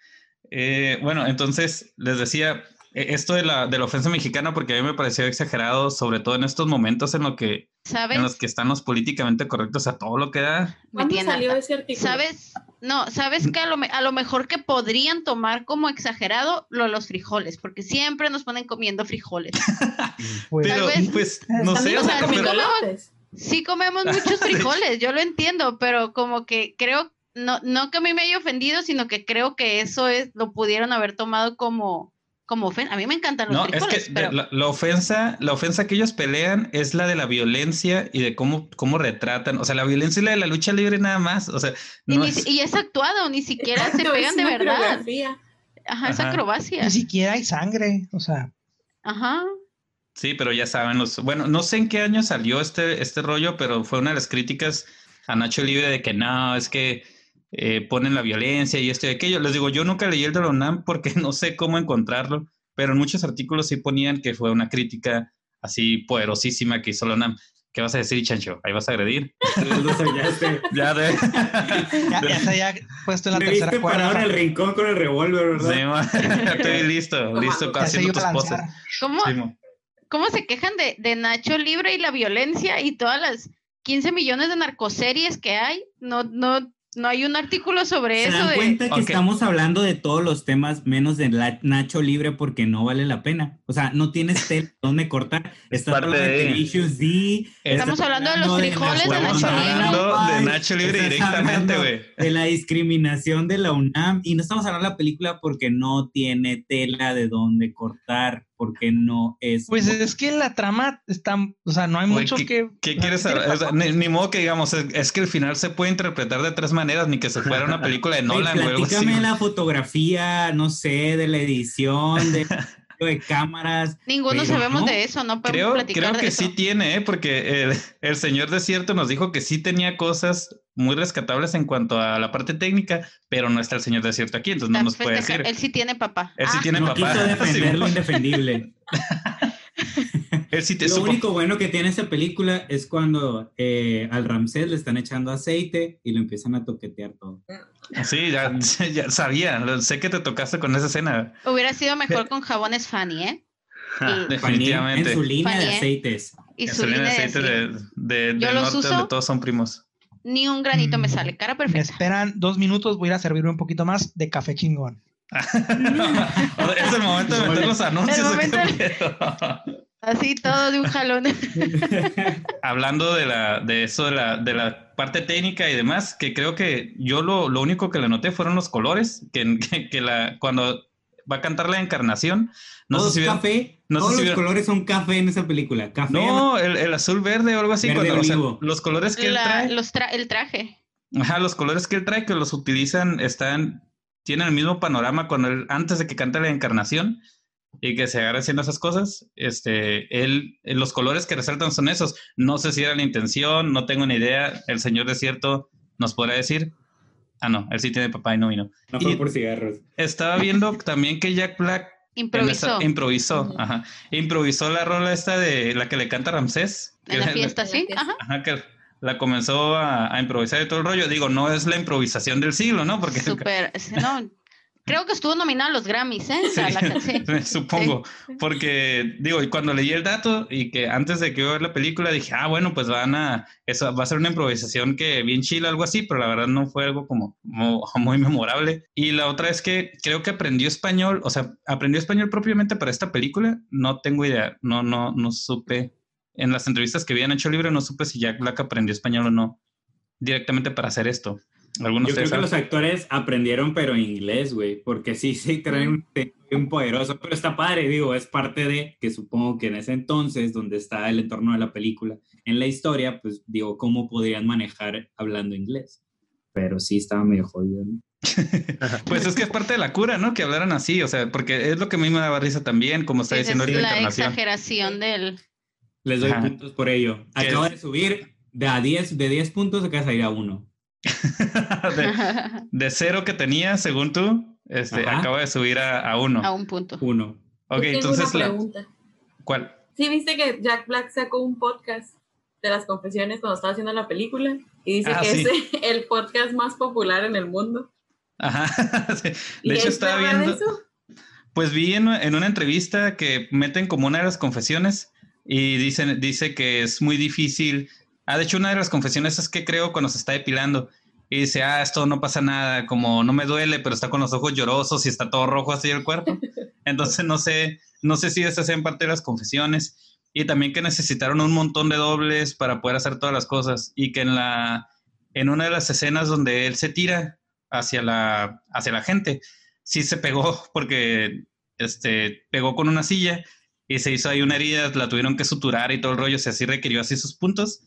eh, bueno, entonces les decía esto de la, de la ofensa mexicana porque a mí me pareció exagerado, sobre todo en estos momentos en, lo que, ¿Sabes? en los que están los políticamente correctos a todo lo que da. Me ¿Cuándo salió ese artículo? ¿Sabes? No, ¿sabes que a lo, a lo mejor que podrían tomar como exagerado lo los frijoles? Porque siempre nos ponen comiendo frijoles. Pues, Pero vez- pues no sé, o sea, sí frijolotes. Sí comemos muchos frijoles, yo lo entiendo, pero como que creo, no, no que a mí me haya ofendido, sino que creo que eso es, lo pudieron haber tomado como, como ofensa. A mí me encantan los no, es que pero la, la ofensa, la ofensa que ellos pelean es la de la violencia y de cómo, cómo retratan, o sea, la violencia es la de la lucha libre nada más, o sea, y, ni es- si- y es actuado, ni siquiera se pegan de verdad. coreografía. Ajá, es Ajá. acrobacia. ni siquiera hay sangre. O sea, Ajá. Sí, pero ya saben los. Bueno, no sé en qué año salió este, este rollo, pero fue una de las críticas a Nacho Libre de que no, es que eh, ponen la violencia y esto y aquello. Les digo, yo nunca leí el de la UNAM porque no sé cómo encontrarlo, pero en muchos artículos sí ponían que fue una crítica así poderosísima que hizo la UNAM. ¿Qué vas a decir, Chancho? ¿Ahí vas a agredir? Ya de. ya, ya se haya puesto en la Me tercera viste parado en el rincón con el revólver, Sí, ¿verdad? Ya estoy listo, listo, Ya haciendo tus poses. ¿Cómo, Sí, mo. ¿Cómo se quejan de, de Nacho Libre y la violencia y todas las 15 millones de narcoseries que hay? No, no, no hay un artículo sobre ¿Se eso dan de... cuenta que estamos hablando de todos los temas menos de la- Nacho Libre porque no vale la pena? O sea, no tienes tela donde cortar. Estás parte hablando de D. Estamos hablando de los frijoles de Estamos Nacho Libre. hablando de Nacho Libre directamente, güey. De la discriminación de la UNAM. Y no estamos hablando de la película porque no tiene tela de donde cortar, porque no es. Pues es que la trama está, o sea, no hay Güey, mucho ¿qué- que. ¿Qué quieres ¿qué saber? O sea, ni, ni modo que digamos, es, es que el final se puede interpretar de tres maneras, ni que se fuera una película de Nolan, güey. platícame güey. la fotografía, no sé, de la edición, de, de cámaras. Ninguno Pero sabemos no. de eso, no podemos Creo, platicar creo de que eso. sí tiene, ¿eh? porque el, el señor desierto nos dijo que sí tenía cosas muy rescatables en cuanto a la parte técnica, pero no está el señor desierto aquí, entonces no nos puede decir. Él sí tiene papá. Él sí Ah, tiene no papá. quiso defender lo Sí, indefendible. él sí te Lo supo. único bueno que tiene esta película es cuando eh, al Ramsés le están echando aceite y lo empiezan a toquetear todo. Sí, ya, ya sabía, lo- sé que te tocaste con esa escena. Hubiera sido mejor con jabones Fanny, ¿eh? Y, Definitivamente. En su línea de Fanny, ¿eh? aceites. y su de línea de de, del los norte uso. donde todos son primos. Ni un granito me sale. Cara Me perfecta. esperan dos minutos, voy a ir a servirme un poquito más de café chingón. Es el momento de meter los anuncios. El. Así todo de un jalón. Hablando de la, de eso, de la, de la parte técnica y demás, que creo que yo lo, lo único que le noté fueron los colores, que, que, que la, cuando va a cantar la encarnación, no sé si es vieron- café. no sé Todos si los vieron- colores son café en esa película. Café. No, el, el azul verde o algo así, Verde cuando, o sea, los colores que él La- trae. los tra- el traje. Ajá, los colores que él trae, que los utilizan, están, tienen el mismo panorama cuando él, antes de que cante la encarnación y que se agarre haciendo esas cosas, este, él, los colores que resaltan son esos. No sé si era la intención, no tengo ni idea. El señor desierto nos podrá decir. Ah, no, él sí tiene papá y no vino. No Y- fue por cigarros. Estaba viendo también que Jack Black Improvisó. esa- improvisó, ajá. Improvisó la rola esta de la que le canta Ramsés. En la que- fiesta, la sí. Ajá. Ajá, que la comenzó a, a improvisar y todo el rollo. Digo, no es la improvisación del siglo, ¿no? Porque No, creo que estuvo nominado a los Grammys, ¿eh? Sí, La- la- sí. supongo. Porque, digo, y cuando leí el dato y que antes de que yo ver la película dije, ah, bueno, pues van a, eso va a ser una improvisación que bien chila, algo así, pero la verdad no fue algo como mu- muy, memorable. Y la otra es que creo que aprendió español, o sea, aprendió español propiamente para esta película, no tengo idea, no, no, no supe. En las entrevistas que habían hecho libre, no supe si Jack Black aprendió español o no directamente para hacer esto. ¿Algunos Yo creo que los actores aprendieron, pero en inglés, güey, porque sí, sí traen un poderoso, pero está padre, digo, es parte de que supongo que en ese entonces, donde está el entorno de la película, en la historia, pues digo, cómo podrían manejar hablando inglés. Pero sí estaba medio jodido, ¿no? Pues es que es parte de la cura, ¿no? Que hablaran así, o sea, porque es lo que a mí me daba risa también, como está diciendo es ahorita la Encarnación. exageración del... Les doy Ajá. puntos por ello. ¿Qué Acaba es? de subir de a 10, de 10 puntos, de salir a 1. De, de cero que tenía, según tú, este, acaba de subir a, a uno. a un punto. 1. Ok, Yo tengo entonces, una la, pregunta. ¿cuál? Sí, viste que Jack Black sacó un podcast de las confesiones cuando estaba haciendo la película y dice Ah, que sí. es el podcast más popular en el mundo. Ajá. sí. ¿Y De hecho, es estaba viendo. eso? Pues vi en, en una entrevista que meten como una de las confesiones y dicen, dice que es muy difícil. Ah, de hecho, una de las confesiones es que creo cuando se está depilando y dice, ah, esto no pasa nada, como no me duele, pero está con los ojos llorosos y está todo rojo así el cuerpo. Entonces no sé, no sé si esas sean parte de las confesiones y también que necesitaron un montón de dobles para poder hacer todas las cosas y que en la, en una de las escenas donde él se tira hacia la, hacia la gente, sí se pegó porque este, pegó con una silla y se hizo ahí una herida, la tuvieron que suturar y todo el rollo, o sea, sí requirió así sus puntos.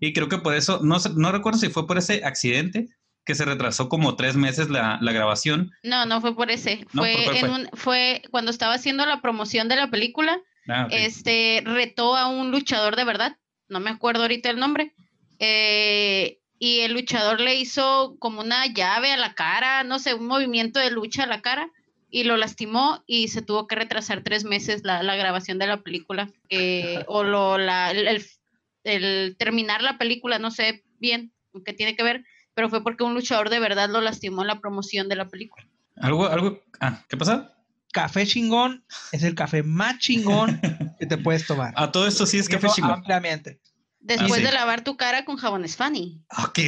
Y creo que por eso, no, no recuerdo si fue por ese accidente que se retrasó como tres meses la, la grabación. No, no fue por ese. No, Fue, ¿por cuál en fue? un, fue cuando estaba haciendo la promoción de la película. Ah, este retó a un luchador de verdad, no me acuerdo ahorita el nombre, eh, y el luchador le hizo como una llave a la cara, no sé, un movimiento de lucha a la cara, y lo lastimó y se tuvo que retrasar tres meses la, la grabación de la película, eh, o lo, la, el, el- el terminar la película, no sé bien qué tiene que ver, pero fue porque un luchador de verdad lo lastimó en la promoción de la película. Algo, algo, ah, ¿qué pasa? Café chingón es el café más chingón que te puedes tomar. A todo esto sí es café chingón. Ampliamente. Después sí. de lavar tu cara con jabones Fanny. Ok.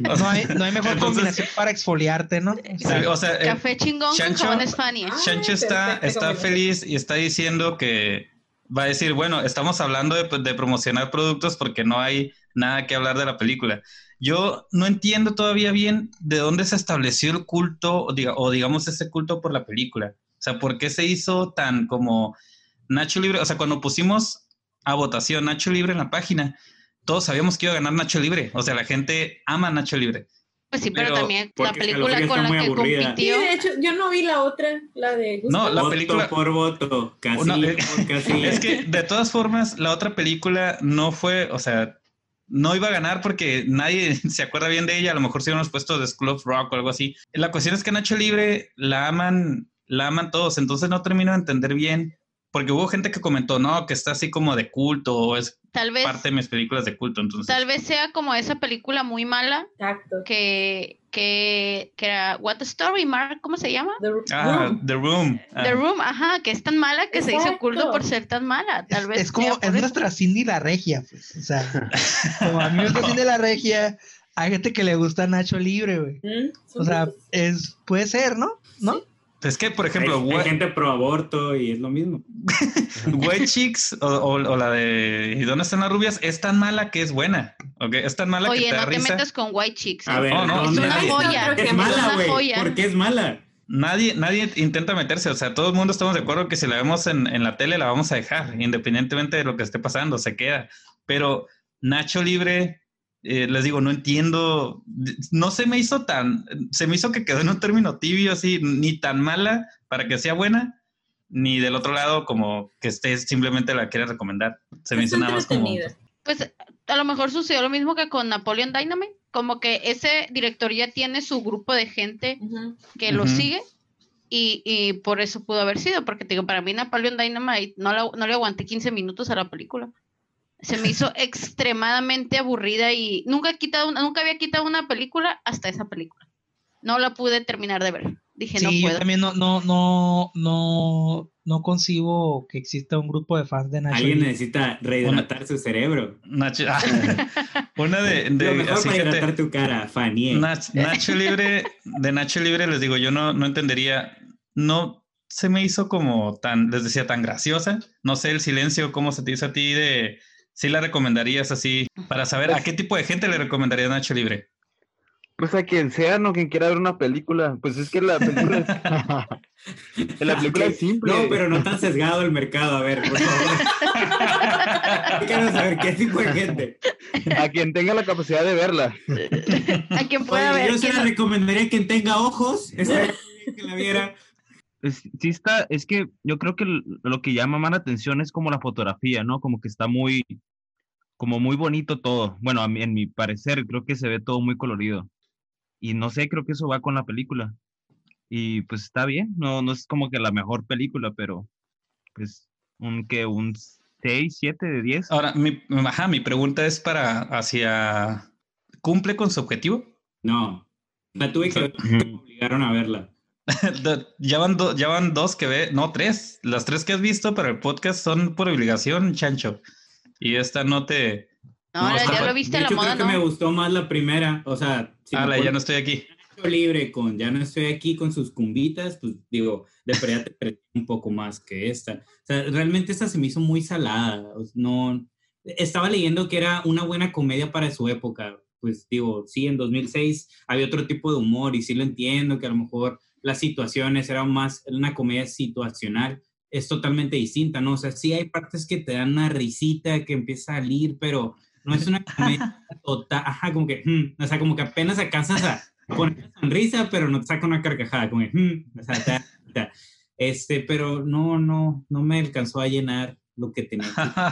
No o sea, hay, no hay mejor Entonces- combinación para exfoliarte, ¿no? O sea, o sea, Café chingón con Chancho- jabones Fanny. ¿eh? Ah, Chancho está, está feliz y está diciendo que va a decir, bueno, estamos hablando de, de promocionar productos porque no hay nada que hablar de la película. Yo no entiendo todavía bien de dónde se estableció el culto o, diga- o digamos ese culto por la película. O sea, ¿por qué se hizo tan como Nacho Libre? O sea, cuando pusimos a votación Nacho Libre en la página, todos sabíamos que iba a ganar Nacho Libre. O sea, la gente ama Nacho Libre. Pues sí, pero, Pero- también la película con la que aburrida. Sí, compitió. de hecho, yo no vi la otra, la de Gusto. No, la voto película- por voto, casilla Una- por casilla. Es que de todas formas, la otra película no fue, o sea, no iba a ganar porque nadie se acuerda bien de ella. A lo mejor si hubiéramos puesto de School of Rock o algo así. La cuestión es que Nacho Libre la aman, la aman todos. Entonces no termino de entender bien. Porque hubo gente que comentó, no, que está así como de culto o es Tal vez, parte de mis películas de culto. Entonces, tal vez sea como esa película muy mala Exacto. que, que, que era What the Story, Mark, ¿cómo se llama? The ah, Room. The Room. Ah. The Room, ajá, que es tan mala que se hizo culto por ser tan mala. Tal es, vez es como, es nuestra Cindy la regia, pues. O sea, como a mí me gusta Cindy la regia, hay gente que le gusta Nacho Libre, güey. Mm, O sea, es, puede ser, ¿no? ¿No? Es que, por ejemplo, hay, gente pro aborto y es lo mismo. White Chicks o, o- o la de ¿Y dónde están las rubias? Es tan mala que es buena. ¿ok? Es tan mala que Oye, te da no te risa. metas con White Chicks. A ¿eh? ver, No, no, es una nadie- joya. Es mala, una joya. ¿Por qué es mala? Nadie, nadie intenta meterse, o sea, todo el mundo estamos de acuerdo que si la vemos en, en la tele la vamos a dejar, independientemente de lo que esté pasando, se queda. Pero Nacho Libre, eh, les digo, no entiendo, no se me hizo tan, se me hizo que quedó en un término tibio así, ni tan mala para que sea buena, ni del otro lado como que esté simplemente la quiere recomendar. Se me hizo nada más como... Pues a lo mejor sucedió lo mismo que con Napoleon Dynamite, como que ese director ya tiene su grupo de gente Ujú. que lo Ujú. sigue y, y por eso pudo haber sido, porque te digo, para mí Napoleon Dynamite no, la- no le aguanté 15 minutos a la película. Se me hizo extremadamente aburrida y nunca, he quitado una- nunca había quitado una película hasta esa película. No la pude terminar de ver. Dije, no Sí, yo puedo. también no, no, no, no, no concibo que exista un grupo de fans de Nacho Alguien Libre. necesita rehidratar su cerebro. Nacho, una de... de Lo mejor así para que te- hidratar tu cara, Fanny. Nach- Nacho Libre, de Nacho Libre les digo, yo no, no entendería, no se me hizo como tan, les decía, tan graciosa. No sé el silencio, cómo se te hizo a ti de, si la recomendarías así, para saber a qué tipo de gente le recomendarías Nacho Libre. Pues a quien sea, no quien quiera ver una película. Pues es que la película es, la película es simple. No, pero no tan sesgado el mercado. A ver, por favor. Quiero saber qué tipo de gente. A quien tenga la capacidad de verla. A quien pueda Oye, ver. yo se la recomendaría a quien tenga ojos. Que la viera. Es- sí está, es que yo creo que lo que llama más la atención es como la fotografía, ¿no? Como que está muy, como muy bonito todo. Bueno, a mí, en mi parecer, creo que se ve todo muy colorido. Y no sé, creo que eso va con la película. Y pues está bien, no, no es como que la mejor película, pero pues un que un 6, 7 de 10. Ahora, mi, ajá, mi pregunta es para hacia... ¿Cumple con su objetivo? No, la tuve que ver, me obligaron a verla. Ya, van do- ya van dos que ve, no, tres. Las tres que has visto para el podcast son por obligación, Chancho. Y esta no te... No, No, ahora o sea, ya lo viste a la moda, creo que me ¿no? gustó más la primera. O sea, si Ala, ya no estoy aquí. Libre con ya no estoy aquí con sus cumbitas, pues digo, de verdad te perdí un poco más que esta. O sea, realmente esta se me hizo muy salada. o sea, no, estaba leyendo que era una buena comedia para su época. Pues digo, sí, en 2006 había otro tipo de humor y sí lo entiendo, que a lo mejor las situaciones eran más una comedia situacional. Es totalmente distinta, ¿no? O sea, sí hay partes que te dan una risita que empieza a salir, pero no es una comedia total, ajá, como que, hmm, o sea, como que apenas alcanzas a poner una sonrisa, pero no te saca una carcajada, como que, hmm, o sea, ta, ta. este, pero no, no, no me alcanzó a llenar lo que tenía.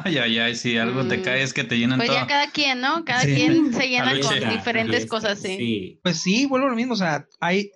Ay, ay, ay, si algo te Mm. cae es que te llenan Pues todo. ya cada quien, ¿no? Cada Sí. quien se llena con diferentes cosas, sí. Sí. Pues sí, vuelvo a lo mismo, o sea, hay,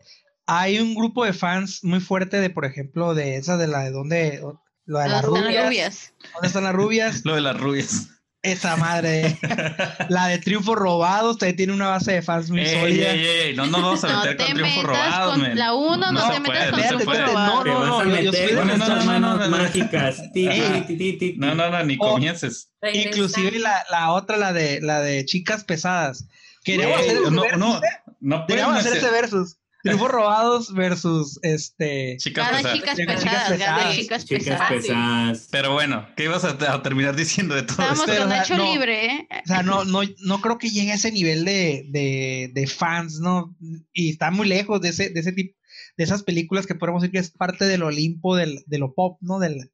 hay un grupo de fans muy fuerte de, por ejemplo, de esa de la de donde, lo de las ¿Dónde están rubias, las rubias? ¿dónde están las rubias? Lo de las rubias. Esa madre, la de Triunfos Robados, también tiene una base de fans muy Ey, sólida. ey, ey, no nos vamos a No meter te con triunfos metas robados, con men. la uno, no, No te metas puede, con no. Te no, yo- soy con estas no, no, no, manos no, no. mágicas. No, no, no, ni comiences. Inclusive la, la otra, la de la de chicas pesadas. Queríamos hacer no, no, ¿eh? no pueden Queríamos hacer hacer- ese versus. Triunfos robados versus este. Chicas pesadas. chicas Chicas pesadas, chicas Chicas pesadas. Pero bueno, ¿qué ibas a, a terminar diciendo de todo Estábamos esto? Con o sea, Nacho no. Libre, ¿eh? O sea, no, no, no creo que llegue a ese nivel de, de, de fans, ¿no? Y está muy lejos de ese, de ese tipo, de esas películas que podemos decir que es parte del Olimpo del, de lo pop, ¿no? Del,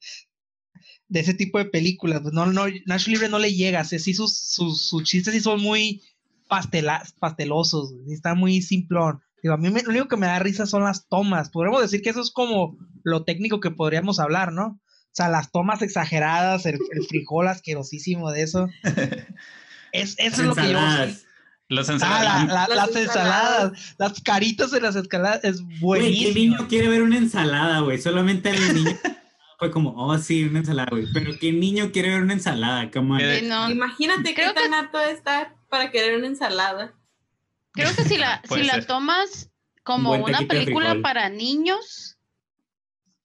de ese tipo de películas. No, no, Nacho Libre no le llega, sí, sí, sus, sus, sus chistes sí son muy pastela, pastelosos, sí, está muy simplón. Digo, a mí me- lo único que me da risa son las tomas. Podríamos decir que eso es como lo técnico que podríamos hablar, ¿no? O sea, las tomas exageradas, el, el frijol asquerosísimo de eso. Es, eso es lo que yo... Ensaladas. Las Ah, ensaladas. la- la- Las las ensaladas. ensaladas, las caritas de las escaladas, es Güey, ¿qué buenísimo. niño quiere ver una ensalada, güey? Solamente el niño fue como, oh, sí, una ensalada, güey. Pero ¿qué niño quiere ver una ensalada? Come on. Eh, Sí, no. Imagínate Creo qué tan apto está para querer una ensalada. Creo que si la, si la tomas como buen una película para niños,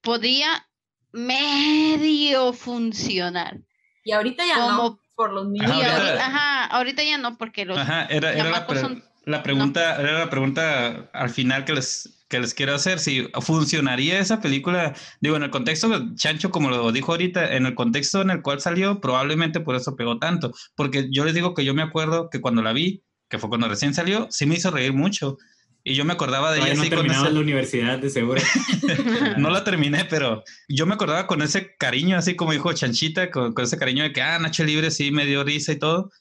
podría medio funcionar. Y ahorita ya Como- no, por los niños. Ajá, ahorita- ajá, ahorita ya no, porque los Ajá, era, era la, chamacos pre- son- la pregunta, era la pregunta al final que les, que les quiero hacer, si funcionaría esa película, digo, en el contexto de Chancho, como lo dijo ahorita, en el contexto en el cual salió, probablemente por eso pegó tanto, porque yo les digo que yo me acuerdo que cuando la vi, que fue cuando recién salió, sí me hizo reír mucho, y yo me acordaba de ella no así con terminaba ese- la universidad, de seguro. no la terminé, pero yo me acordaba con ese cariño, así como dijo Chanchita, con, con ese cariño de que, ah, Nacho Libre sí me dio risa y todo.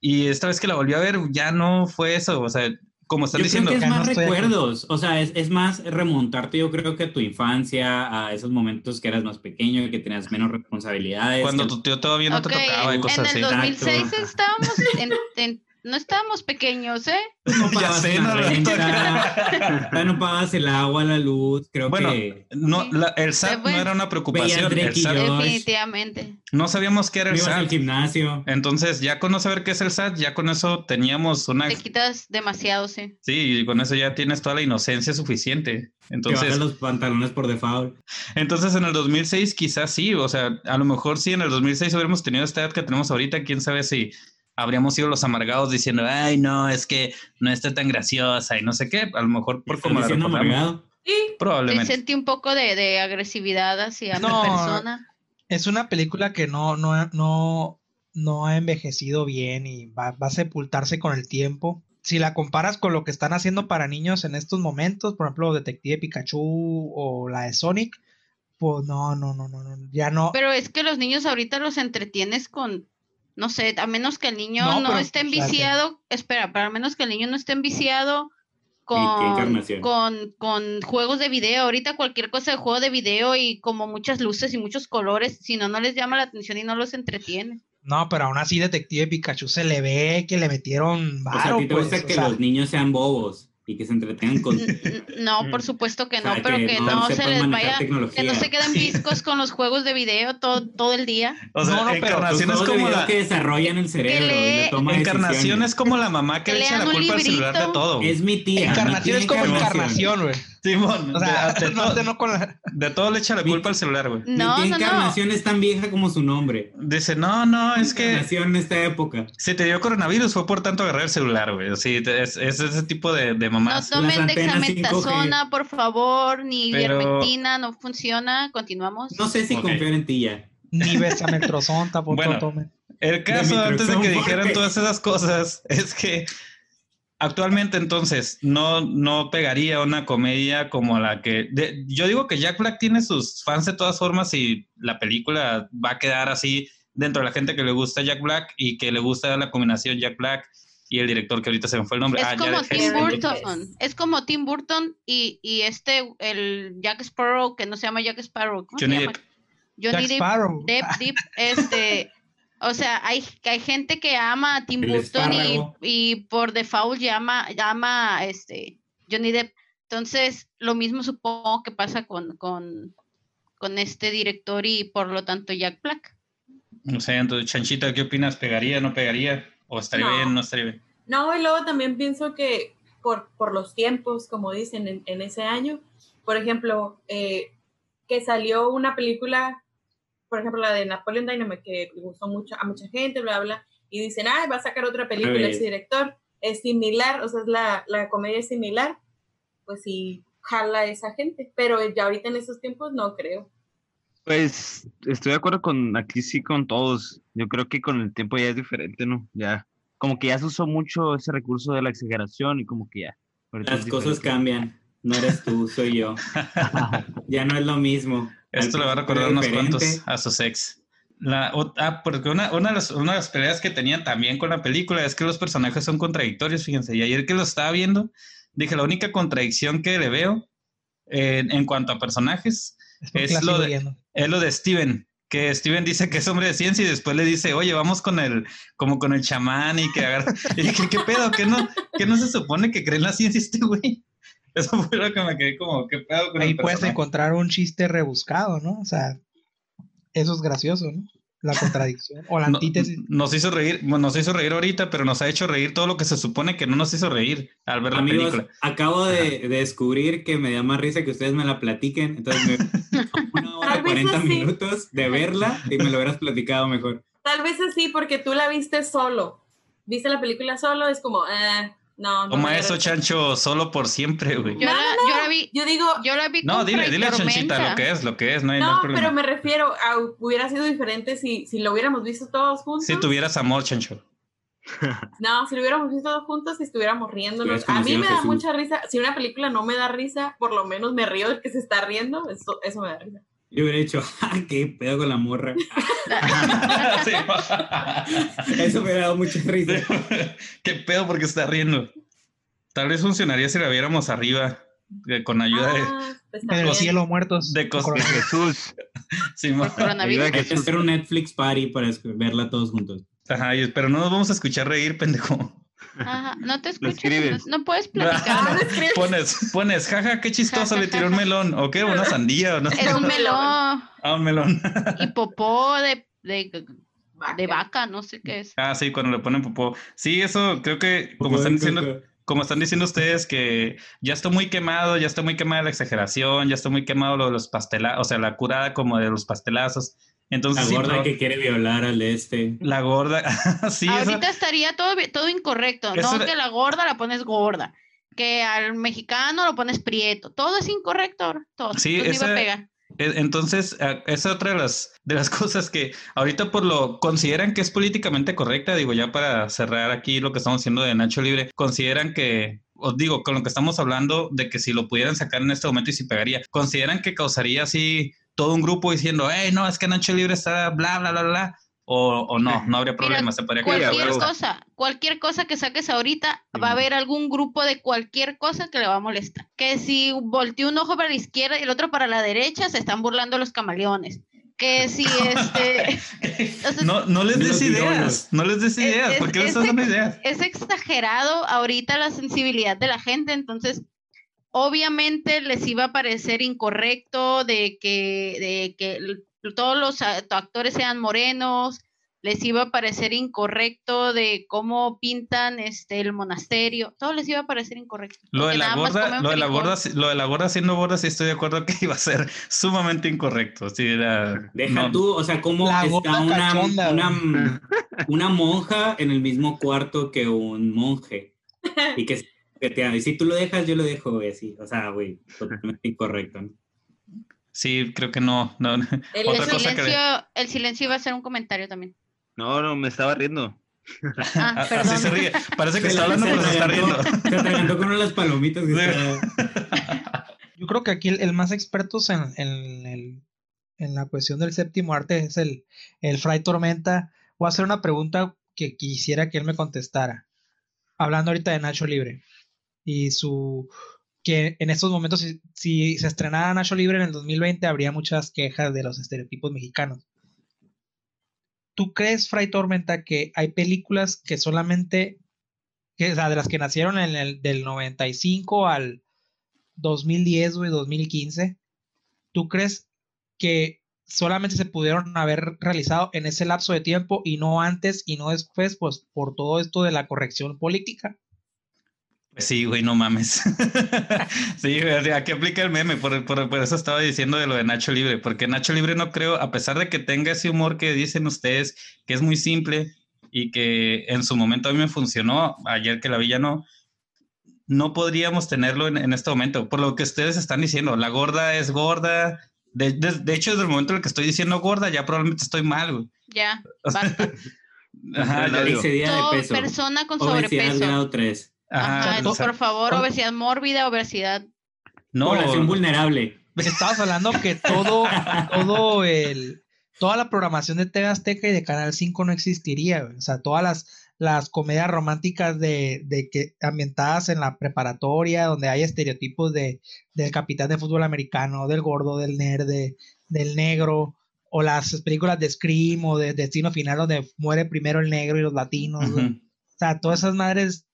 Y esta vez que la volví a ver, ya no fue eso. O sea, como están Yo diciendo, creo que es más no recuerdos, o sea, es, es más remontarte, yo creo que a tu infancia, a esos momentos que eras más pequeño y que tenías menos responsabilidades. cuando que- tu tío todavía no Ok, te tocaba y en cosas así. el 2006 Exacto. estábamos en- en- no estábamos pequeños, ¿eh? no Ya pagabas sé, la no, renta, ya no pagabas el agua, la luz, creo Bueno, que No, la- el SAT no era una preocupación. El SAT-. Definitivamente. no sabíamos qué era el ibas al SAT. gimnasio. Entonces, ya con no saber qué es el SAT, ya con eso teníamos una. Te quitas demasiado, sí. Sí, y con eso ya tienes toda la inocencia suficiente. Te Entonces, los pantalones por default. Entonces en el 2006 quizás sí, o sea, a lo mejor sí en el 2006 hubiéramos tenido esta edad que tenemos ahorita, quién sabe si habríamos sido los amargados diciendo, ay, no, es que no está tan graciosa y no sé qué, a lo mejor por como la amargado. Sí, Te Probablemente. sentí un poco de, de agresividad hacia No. mi persona. Es una película que no, no, no, no ha envejecido bien y va, va a sepultarse con el tiempo. si la comparas con lo que están haciendo para niños en estos momentos, por ejemplo, Detective Pikachu o la de Sonic, pues no, no, no, no, no, ya no. Pero es que los niños ahorita los entretienes con, no sé, a menos que el niño No, no, pero, esté enviciado, espera, para menos que el niño no esté enviciado con, con, con juegos de video. Ahorita cualquier cosa de juego de video y como muchas luces y muchos colores, si no, no les llama la atención y no los entretiene. No, pero aún así Detective Pikachu se le ve que le metieron O sea, a varo, ti te pues, gusta o que sea, los niños sean bobos y que se entretengan con... No, por supuesto que O sea, no, pero que que no no se les vaya, que no se queden viscos con los juegos de video todo, todo el día. O sea, No, no, encarnación es como la... que desarrollan el cerebro y le toma Encarnación decisiones. es como la mamá que Que le echa la culpa al celular de librito. todo. Es mi tía. mi Encarnación tía es como encarnación, güey. Simón, O sea, de, de no, todo, no con la- de todo le echa la culpa al celular, güey. Mi No, tía no, no. Encarnación es tan vieja como su nombre. Dice, no, no, es que Encarnación en esta época. si te dio coronavirus fue por tanto agarrar el celular, güey. Sí, es, es ese tipo de, de No mamás. tomen antenas 5G. dexametasona, por favor, ni Pero- ivermectina, no funciona. Continuamos. No sé si Ok. confiar en ti ya. Ni besametrozón tampoco Bueno. tomen. El caso, De antes de que dijeran todas esas cosas, es que actualmente entonces no, no pegaría una comedia como la que... de- yo digo que Jack Black tiene sus fans de todas formas y la película va a quedar así dentro de la gente que le gusta Jack Black y que le gusta la combinación Jack Black y el director que ahorita se me fue el nombre. Es Ah, como Jared Tim Burton. Es como Tim Burton y, y este, el Jack Sparrow, que no se llama Jack Sparrow. ¿cómo se Johnny llama? Depp. Johnny Jack Depp. Sparrow. Depp, Depp, este, o sea, hay, hay gente que ama a Tim Burton y, y por default llama, llama a este Johnny Depp. Entonces, lo mismo supongo que pasa con, con, con este director y por lo tanto Jack Black. No sé, entonces, Chanchita, ¿qué opinas? ¿Pegaría, no pegaría? ¿O estaría No. bien, no estaría bien? No, y luego también pienso que por, por los tiempos, como dicen en, en ese año, por ejemplo, eh, que salió una película, por ejemplo, la de Napoleon Dynamite, que le gustó mucho a mucha gente, bla, bla, y dicen, ah, va a sacar otra película ese director, es similar, o sea, es la, la comedia es similar, pues sí, jala a esa gente, pero ya ahorita en esos tiempos no creo. Pues estoy de acuerdo con aquí sí con todos. Yo creo que con el tiempo ya es diferente, ¿no? Ya, como que ya se usó mucho ese recurso de la exageración y como que ya. Las cosas cambian. No eres tú, soy yo. Ya no es lo mismo. Esto le va a recordar unos cuantos a sus ex. La, ah, porque una, una, de las, una de las peleas que tenían también con la película es que los personajes son contradictorios, fíjense. Y ayer que lo estaba viendo, dije, la única contradicción que le veo eh, en cuanto a personajes Es Es lo de- viendo. es lo de Steven. Que Steven dice que es hombre de ciencia y después le dice, oye, vamos con el, como con el chamán y que agarra. Y dije, ¿qué pedo? ¿Qué no, qué no se supone que cree en la ciencia este güey? Eso fue lo que me quedé como, ¿qué pedo con Ahí el puedes personaje? encontrar un chiste rebuscado, ¿no? O sea, eso es gracioso, ¿no? La contradicción o la No- antítesis. nos hizo reír, bueno, nos hizo reír ahorita, pero nos ha hecho reír todo lo que se supone que no nos hizo reír al ver la película. acabo de, de descubrir que me da más risa que ustedes me la platiquen. Entonces, me, una hora Tal vez 40 así. minutos de verla y me lo hubieras platicado mejor. Tal vez así, porque tú la viste solo. Viste la película solo, es como, eh, no. no Toma eso. Chancho, solo por siempre, güey. Yo, No, la, no, yo la vi, Yo digo, yo la vi No, dile, dile a Chanchita lo que es, lo que es, no hay, no hay pero me refiero a hubiera sido diferente si, si lo hubiéramos visto todos juntos. Si tuvieras amor, Chancho. No, si lo hubiéramos visto todos juntos y estuviéramos riéndonos. A mí me da Jesús. mucha risa. Si una película no me da risa, por lo menos me río del que se está riendo. Eso, eso me da risa. Yo hubiera dicho, ah, qué pedo con la morra. Sí. Eso me hubiera dado mucha risa. Qué pedo porque está riendo. Tal vez funcionaría si la viéramos arriba, eh, con ayuda de, Ah, pues En el también. cielo muertos. de cos- Coronavirus. Jesús. Sí, Por coronavirus. Ayuda Hay que hacer un Netflix party para verla todos juntos. Ajá, y- pero no nos vamos a escuchar reír, pendejo. Ajá, no te escuchas, escribes. no, no puedes Ah, platicar. no. Pones, pones, jaja, qué chistoso, Ja, ja, le tiró un melón. ¿O qué? Una sandía, o no sé. Es un melón Ah, un melón. y popó de, de, Vaca. de vaca, no sé qué es. Ah, sí, cuando le ponen popó. Sí, eso creo que, como están diciendo, como están diciendo ustedes, que ya está muy quemado, ya está muy quemada la exageración, ya está muy quemado lo de los pastelazos, o sea, la curada como de los pastelazos. Entonces, La sí, gorda que quiere violar al este. la gorda, sí, Ahorita estaría todo, todo incorrecto, Eso no que la gorda la pones gorda, que al mexicano lo pones prieto, todo es incorrecto todo. Sí, Entonces. E- Entonces, esa es otra de las, de las cosas que ahorita por lo consideran que es políticamente correcta, digo, ya para cerrar aquí lo que estamos haciendo de Nacho Libre, consideran que, os digo, con lo que estamos hablando de que si lo pudieran sacar en este momento y si pegaría, consideran que causaría así todo un grupo diciendo, hey, no, es que Nacho Libre está bla, bla, bla, bla, o, o no, no habría problema, se podría quedar. Cualquier huevo. cosa, cualquier cosa que saques ahorita, va a haber algún grupo de cualquier cosa que le va a molestar. Que si volteó un ojo para la izquierda y el otro para la derecha, se están burlando los camaleones. Que si este... Entonces, No, no les des ideas, no les des Es- ideas, es- ¿por qué les es estás dando ideas? es exagerado ahorita la sensibilidad de la gente, entonces obviamente les iba a parecer incorrecto de que, de que todos los actores sean morenos, les iba a parecer incorrecto de cómo pintan este el monasterio, todo les iba a parecer incorrecto. Lo de la comen lo de la lo de la gorda siendo gorda, sí estoy de acuerdo que iba a ser sumamente incorrecto. Sí, era, Deja no, tú, o sea, cómo La está una, cachonda, una, una monja en el mismo cuarto que un monje. Y que Y si tú lo dejas, yo lo dejo, güey, así. O sea, güey, totalmente incorrecto. ¿no? Sí, creo que no. no. El- El Otra cosa que- silencio, el silencio iba a ser un comentario también. No, no, me estaba riendo. Ah, A- Así se ríe. Parece que Se está la- hablando, pero se está riendo. Se atragantó con las palomitas que está- Yo creo que aquí el, el más experto en, en el- en la cuestión del séptimo arte es el, el Fray Tormenta. Voy a hacer una pregunta que quisiera que él me contestara. Hablando ahorita de Nacho Libre. Y su. Que en estos momentos, si, se estrenara Nacho Libre en el 2020, habría muchas quejas de los estereotipos mexicanos. ¿Tú crees, Fray Tormenta, que hay películas que solamente. O sea, de las que nacieron en el, del 95 al 2010, güey, 2015, ¿tú crees que solamente se pudieron haber realizado en ese lapso de tiempo y no antes y no después, pues por todo esto de la corrección política? Sí, güey, no mames. sí, güey, aquí aplica el meme, por, por- por eso estaba diciendo de lo de Nacho Libre, porque Nacho Libre no creo, a pesar de que tenga ese humor que dicen ustedes, que es muy simple y que en su momento a mí me funcionó, ayer que la vi ya no, no podríamos tenerlo en, en este momento, por lo que ustedes están diciendo, la gorda es gorda. De, de- de hecho, desde el momento en el que estoy diciendo gorda, ya probablemente estoy mal, güey. Ya, basta. Ajá, ya digo. Persona con Obesidad sobrepeso. grado 3. Ajá, Ajá, por favor, obesidad mórbida, obesidad. no, Población vulnerable. Estabas hablando que todo, todo el, toda la programación de TV Azteca y de Canal 5 no existiría. O sea, todas las, las comedias románticas de, de que ambientadas en la preparatoria, donde hay estereotipos de, del capitán de fútbol americano, del gordo, del nerd, de- del negro, o las películas de Scream o de Destino Final donde muere primero el negro y los latinos. O sea, todas esas madres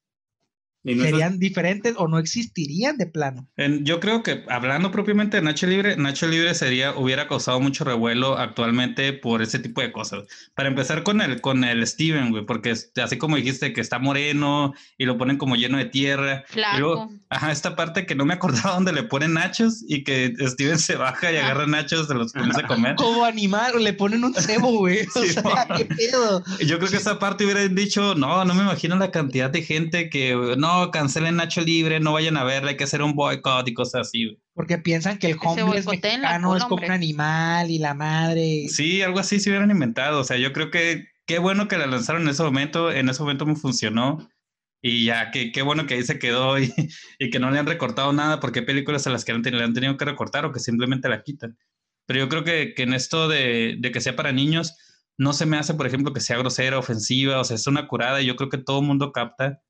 Y no serían diferentes o no existirían de plano. En- yo creo que hablando propiamente de Nacho Libre, Nacho Libre sería, hubiera causado mucho revuelo actualmente por ese tipo de cosas. Para empezar con el, con el Steven, güey, porque es- así como dijiste que está moreno y lo ponen como lleno de tierra. Y Flaco. luego, ajá, esta parte que no me acordaba donde le ponen nachos y que Steven se baja y Ah. agarra nachos, se los comienza a comer. Como animal, le ponen un cebo, güey. O Sí, sea, qué pedo. Yo creo que esa parte hubieran dicho, no, no me imagino la cantidad de gente que, no, cancelen Nacho Libre, no vayan a verla, hay que hacer un boicot y cosas así. güey. Porque piensan que el homeless mexicano cola, es como un animal y la madre. Sí, algo así se hubieran inventado. O sea, yo creo que qué bueno que la lanzaron en ese momento. En ese momento me funcionó. Y ya, qué, qué bueno que ahí se quedó y, y que no le han recortado nada porque hay películas a las que han le han tenido que recortar o que simplemente la quitan. Pero yo creo que, que en esto de, de que sea para niños, no se me hace, por ejemplo, que sea grosera, ofensiva, o sea, es una curada y yo creo que todo el mundo capta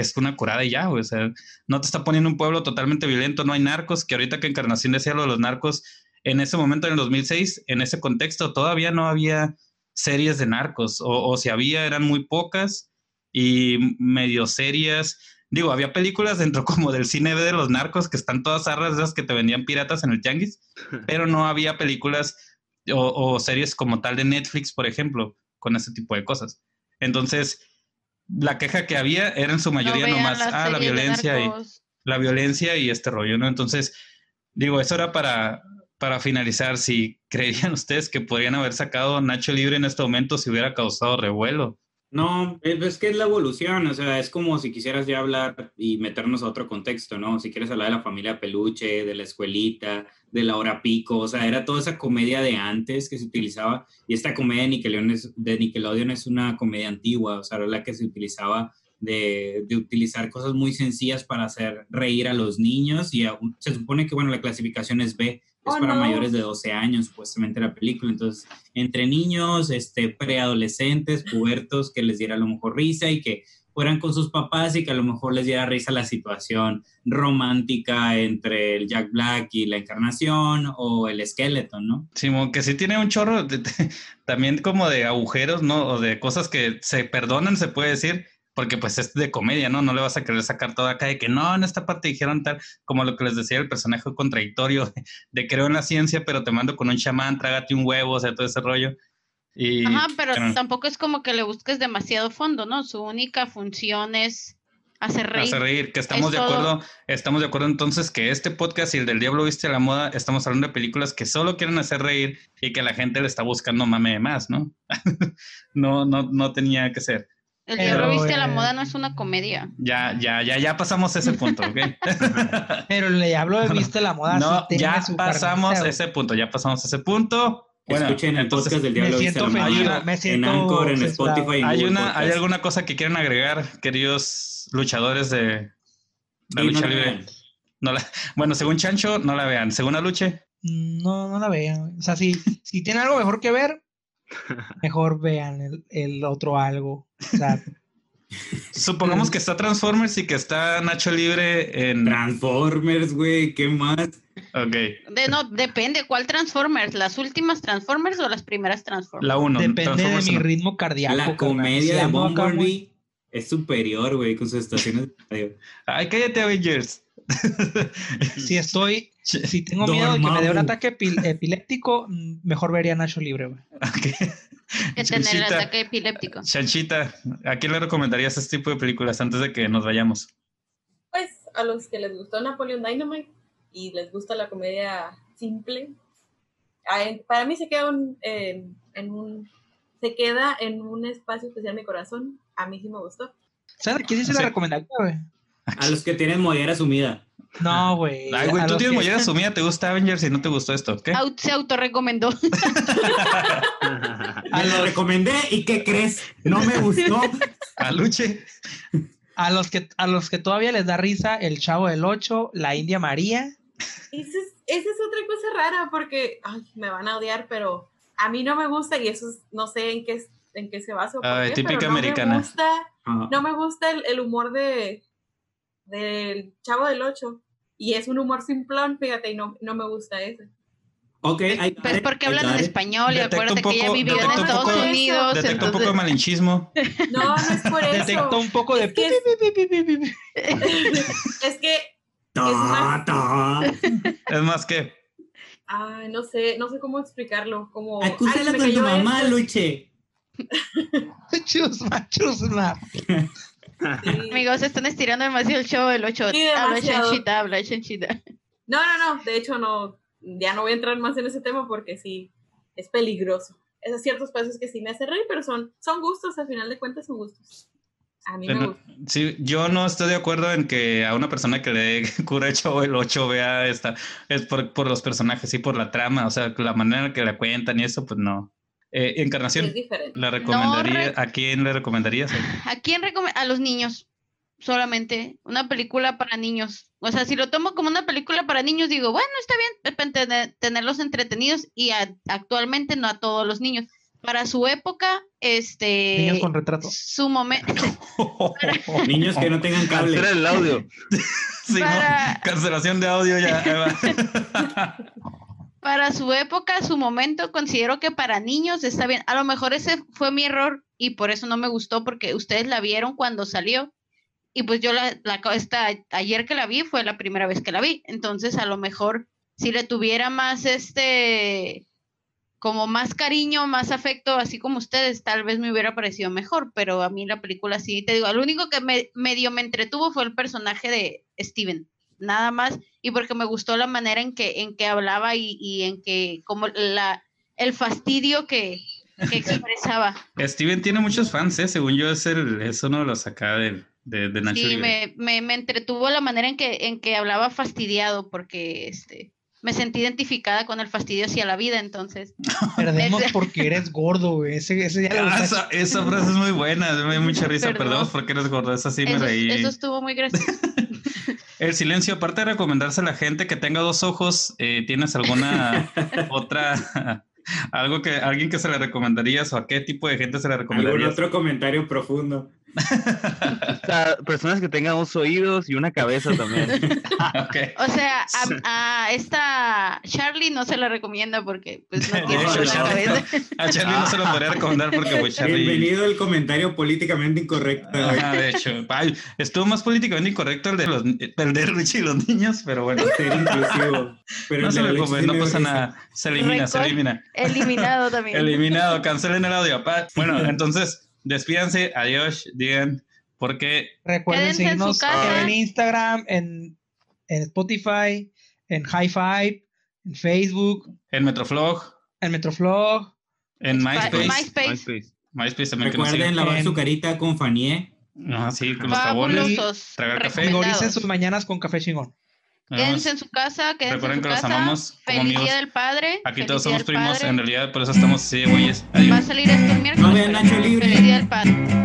que es una curada y ya, güey. O sea, no te está poniendo un pueblo totalmente violento, no hay narcos, que ahorita que Encarnación decía lo de los narcos, en ese momento, en el 2006, en ese contexto, todavía no había series de narcos, o, o si había, eran muy pocas y medio serias. Digo, había películas dentro como del cine de los narcos que están todas arras de que te vendían piratas en el tianguis, pero no había películas o, o series como tal de Netflix, por ejemplo, con ese tipo de cosas. Entonces, la queja que había era en su mayoría nomás, las ah, la violencia y la violencia y este rollo, ¿no? Entonces, digo, eso era para, para finalizar. Si creían ustedes que podrían haber sacado Nacho Libre en este momento si hubiera causado revuelo, No, es que es la evolución, o sea, es como si quisieras ya hablar y meternos a otro contexto, ¿no? Si quieres hablar de la familia peluche, de la escuelita, de la hora pico, o sea, era toda esa comedia de antes que se utilizaba y esta comedia de Nickelodeon es, de Nickelodeon una comedia antigua, o sea, era la que se utilizaba de, utilizar cosas muy sencillas para hacer reír a los niños y se supone que, bueno, la clasificación es B, es Oh, para no. mayores de 12 años, supuestamente la película, entonces entre niños, este, preadolescentes, pubertos, que les diera a lo mejor risa y que fueran con sus papás y que a lo mejor les diera risa la situación romántica entre el Jack Black y la encarnación o el Skeleton, ¿no? Simón, que sí tiene un chorro de- de- también como de agujeros, ¿no? O de cosas que se perdonan, se puede decir, porque pues es de comedia, ¿no? No le vas a querer sacar todo acá de que no, en esta parte dijeron tal, como lo que les decía el personaje contradictorio de creo en la ciencia, pero te mando con un chamán, trágate un huevo, o sea, todo ese rollo. Y, Ajá, pero pero- tampoco es como que le busques demasiado fondo, ¿no? Su única función es hacer reír. Hace reír, que estamos Es de todo. acuerdo, estamos de acuerdo entonces que este podcast y el del Diablo Viste a la Moda, estamos hablando de películas que solo quieren hacer reír y que la gente le está buscando mame de más, ¿no? no, no, no tenía que ser. El Pero, diablo viste a la moda no es una comedia. Ya, ya, ya, ya pasamos ese punto, ¿ok? Pero le hablo de viste la moda. no, ya su pasamos carnita, ese punto, ya pasamos ese punto. Bueno, Escuchen el entonces, podcast del Me Diablo Viste siento a la Moda ofendido, me en Anchor, en. Spotify. en ¿hay, una, ¿hay alguna cosa que quieran agregar, queridos luchadores de la Sí, lucha no libre? vean. No la- bueno, según Chancho, no la vean. Según Aluche, No, no la vean. O sea, si, si tienen algo mejor que ver, mejor vean el, el otro algo. O sea, supongamos que está Transformers y que está Nacho Libre en... Transformers, güey, ¿qué más? Ok, De, no, depende, ¿cuál Transformers? ¿Las últimas Transformers o las primeras Transformers? la 1. depende de mi ritmo cardíaco. La comedia de Bumblebee es superior, güey, con sus estaciones de radio. Ay, cállate, Avengers. Si estoy, si tengo miedo de que me dé un ataque epil- epiléptico, mm, mejor vería Nacho Libre, güey. Ok. Que tener el ataque epiléptico. Chanchita, ¿a quién le recomendarías este tipo de películas antes de que nos vayamos? Pues a los que les gustó Napoleon Dynamite y les gusta la comedia simple, para mí se queda un- en, en un se queda en un espacio especial en mi corazón. A mí sí me gustó. ¿Sabes a quién sí se la recomendaría, güey? A los que tienen mollera sumida. No, güey. Ay, güey, tú tienes que- mollera sumida, te gusta Avengers y no te gustó esto, ¿qué? Au- se autorrecomendó. A Me lo recomendé y ¿qué crees? No me gustó. Aluche. A los que a los que todavía les da risa el Chavo del 8, la India María. Esa es, esa es otra cosa rara porque ay, me van a odiar, pero a mí no me gusta y eso es- no sé en qué, en qué se basa. qué, típica pero no americana. Me gusta, Ah, no me gusta el, el humor de del Chavo del 8 y es un humor simplón, fíjate, y no, no me gusta ese. ok, hay Pues porque hablan en español y acuérdate que ella vivió en Estados poco- Unidos. Detecta un poco de entonces- malinchismo. No, no es por eso. Detectó un poco de Es que es que, Ta, ta. Es más que... ay, no sé, no sé cómo explicarlo. Como, Acúsala con tu mamá, esto. Luche. Chusma, chusma. Sí. Amigos, están estirando demasiado el show del 8. Sí, habla chanchita, habla chanchita. No, no, no, de hecho no, ya no voy a entrar más en ese tema porque sí, es peligroso. Esos ciertos pasos que sí me hacen reír, pero son, son gustos, al final de cuentas son gustos. A mí me gusta. sí, yo no estoy de acuerdo en que a una persona que le cura el chavo el 8 vea esta, es por, por los personajes y por la trama, o sea, la manera en que la cuentan y eso, pues no. Eh, Encarnación, Es diferente. ¿la recomendaría? re- ¿A quién le recomendarías? ¿A quién recomienda? A los niños. Solamente. Una película para niños. O sea, si lo tomo como una película para niños, digo, bueno, está bien tener- tenerlos entretenidos y a- actualmente no a todos los niños. Para su época, este. Niños con retrato. Su momento. Niños que no tengan cable. Cancela el audio. Sí, ¿no? Para- Cancelación de audio ya. Para su época, su momento, considero que para niños está bien. A lo mejor ese fue mi error y por eso no me gustó, porque ustedes la vieron cuando salió. Y pues yo la, la esta, ayer que la vi fue la primera vez que la vi. Entonces, a lo mejor si le tuviera más este como más cariño, más afecto, así como ustedes, tal vez me hubiera parecido mejor, pero a mí la película sí, te digo, lo único que me, medio me entretuvo fue el personaje de Steven, nada más, y porque me gustó la manera en que, en que hablaba y, y en que, como la, el fastidio que, que expresaba. Steven tiene muchos fans, ¿eh? Según yo, es, el, es uno de los acá de, de, de Nacho Sí, me, me, me entretuvo la manera en que, en que hablaba fastidiado, porque este, me sentí identificada con el fastidio hacia la vida, entonces. Perdemos porque eres gordo, güey. Ese, ese ya Ah, esa, esa frase es muy buena, me da mucha risa. Perdón. Perdemos porque eres gordo, esa sí me eso, reí. eso estuvo muy gracioso. El silencio, aparte de recomendarse a la gente que tenga dos ojos, eh, ¿tienes alguna otra, algo que, alguien que se le recomendarías o a qué tipo de gente se le ¿Algún recomendarías? otro comentario profundo? O sea, personas que tengan dos oídos y una cabeza también. Ok. O sea, a, a esta Charlie no se la recomienda porque pues no tiene hecho, una Charlie- cabeza. A Charlie no se lo podría recomendar porque pues Charlie... Bienvenido al comentario políticamente incorrecto. Ajá, de hecho, Ay, estuvo más políticamente incorrecto el de, los, el de Richie y los niños, pero bueno, Ser inclusivo. Pero no el se la preocupen, no pasa nada, se elimina, se Record- elimina. Eliminado también. Eliminado, cancelen el audio. Bueno, entonces, despídanse, adiós, digan, porque Recuerden en seguirnos casa. en Instagram, en, en Spotify, en High Five, en Facebook, en Metroflog, en Metroflog. en Pa- MySpace, MySpace. MySpace. MySpace también Recuerden lavar En- su carita con Fanié. Ajá, sí, con los jabones. Tragar café. Recomendados. sus mañanas con café chingón. Quédense en su casa, quédense Recuerden en su que los casa. amamos como Feliz amigos. Día del Padre. Aquí feliz todos Día somos del primos, Padre. en realidad, por eso estamos así de güeyes. Va a Adiós. salir esto el miércoles. No vean Nacho Libre. Feliz Día del Padre.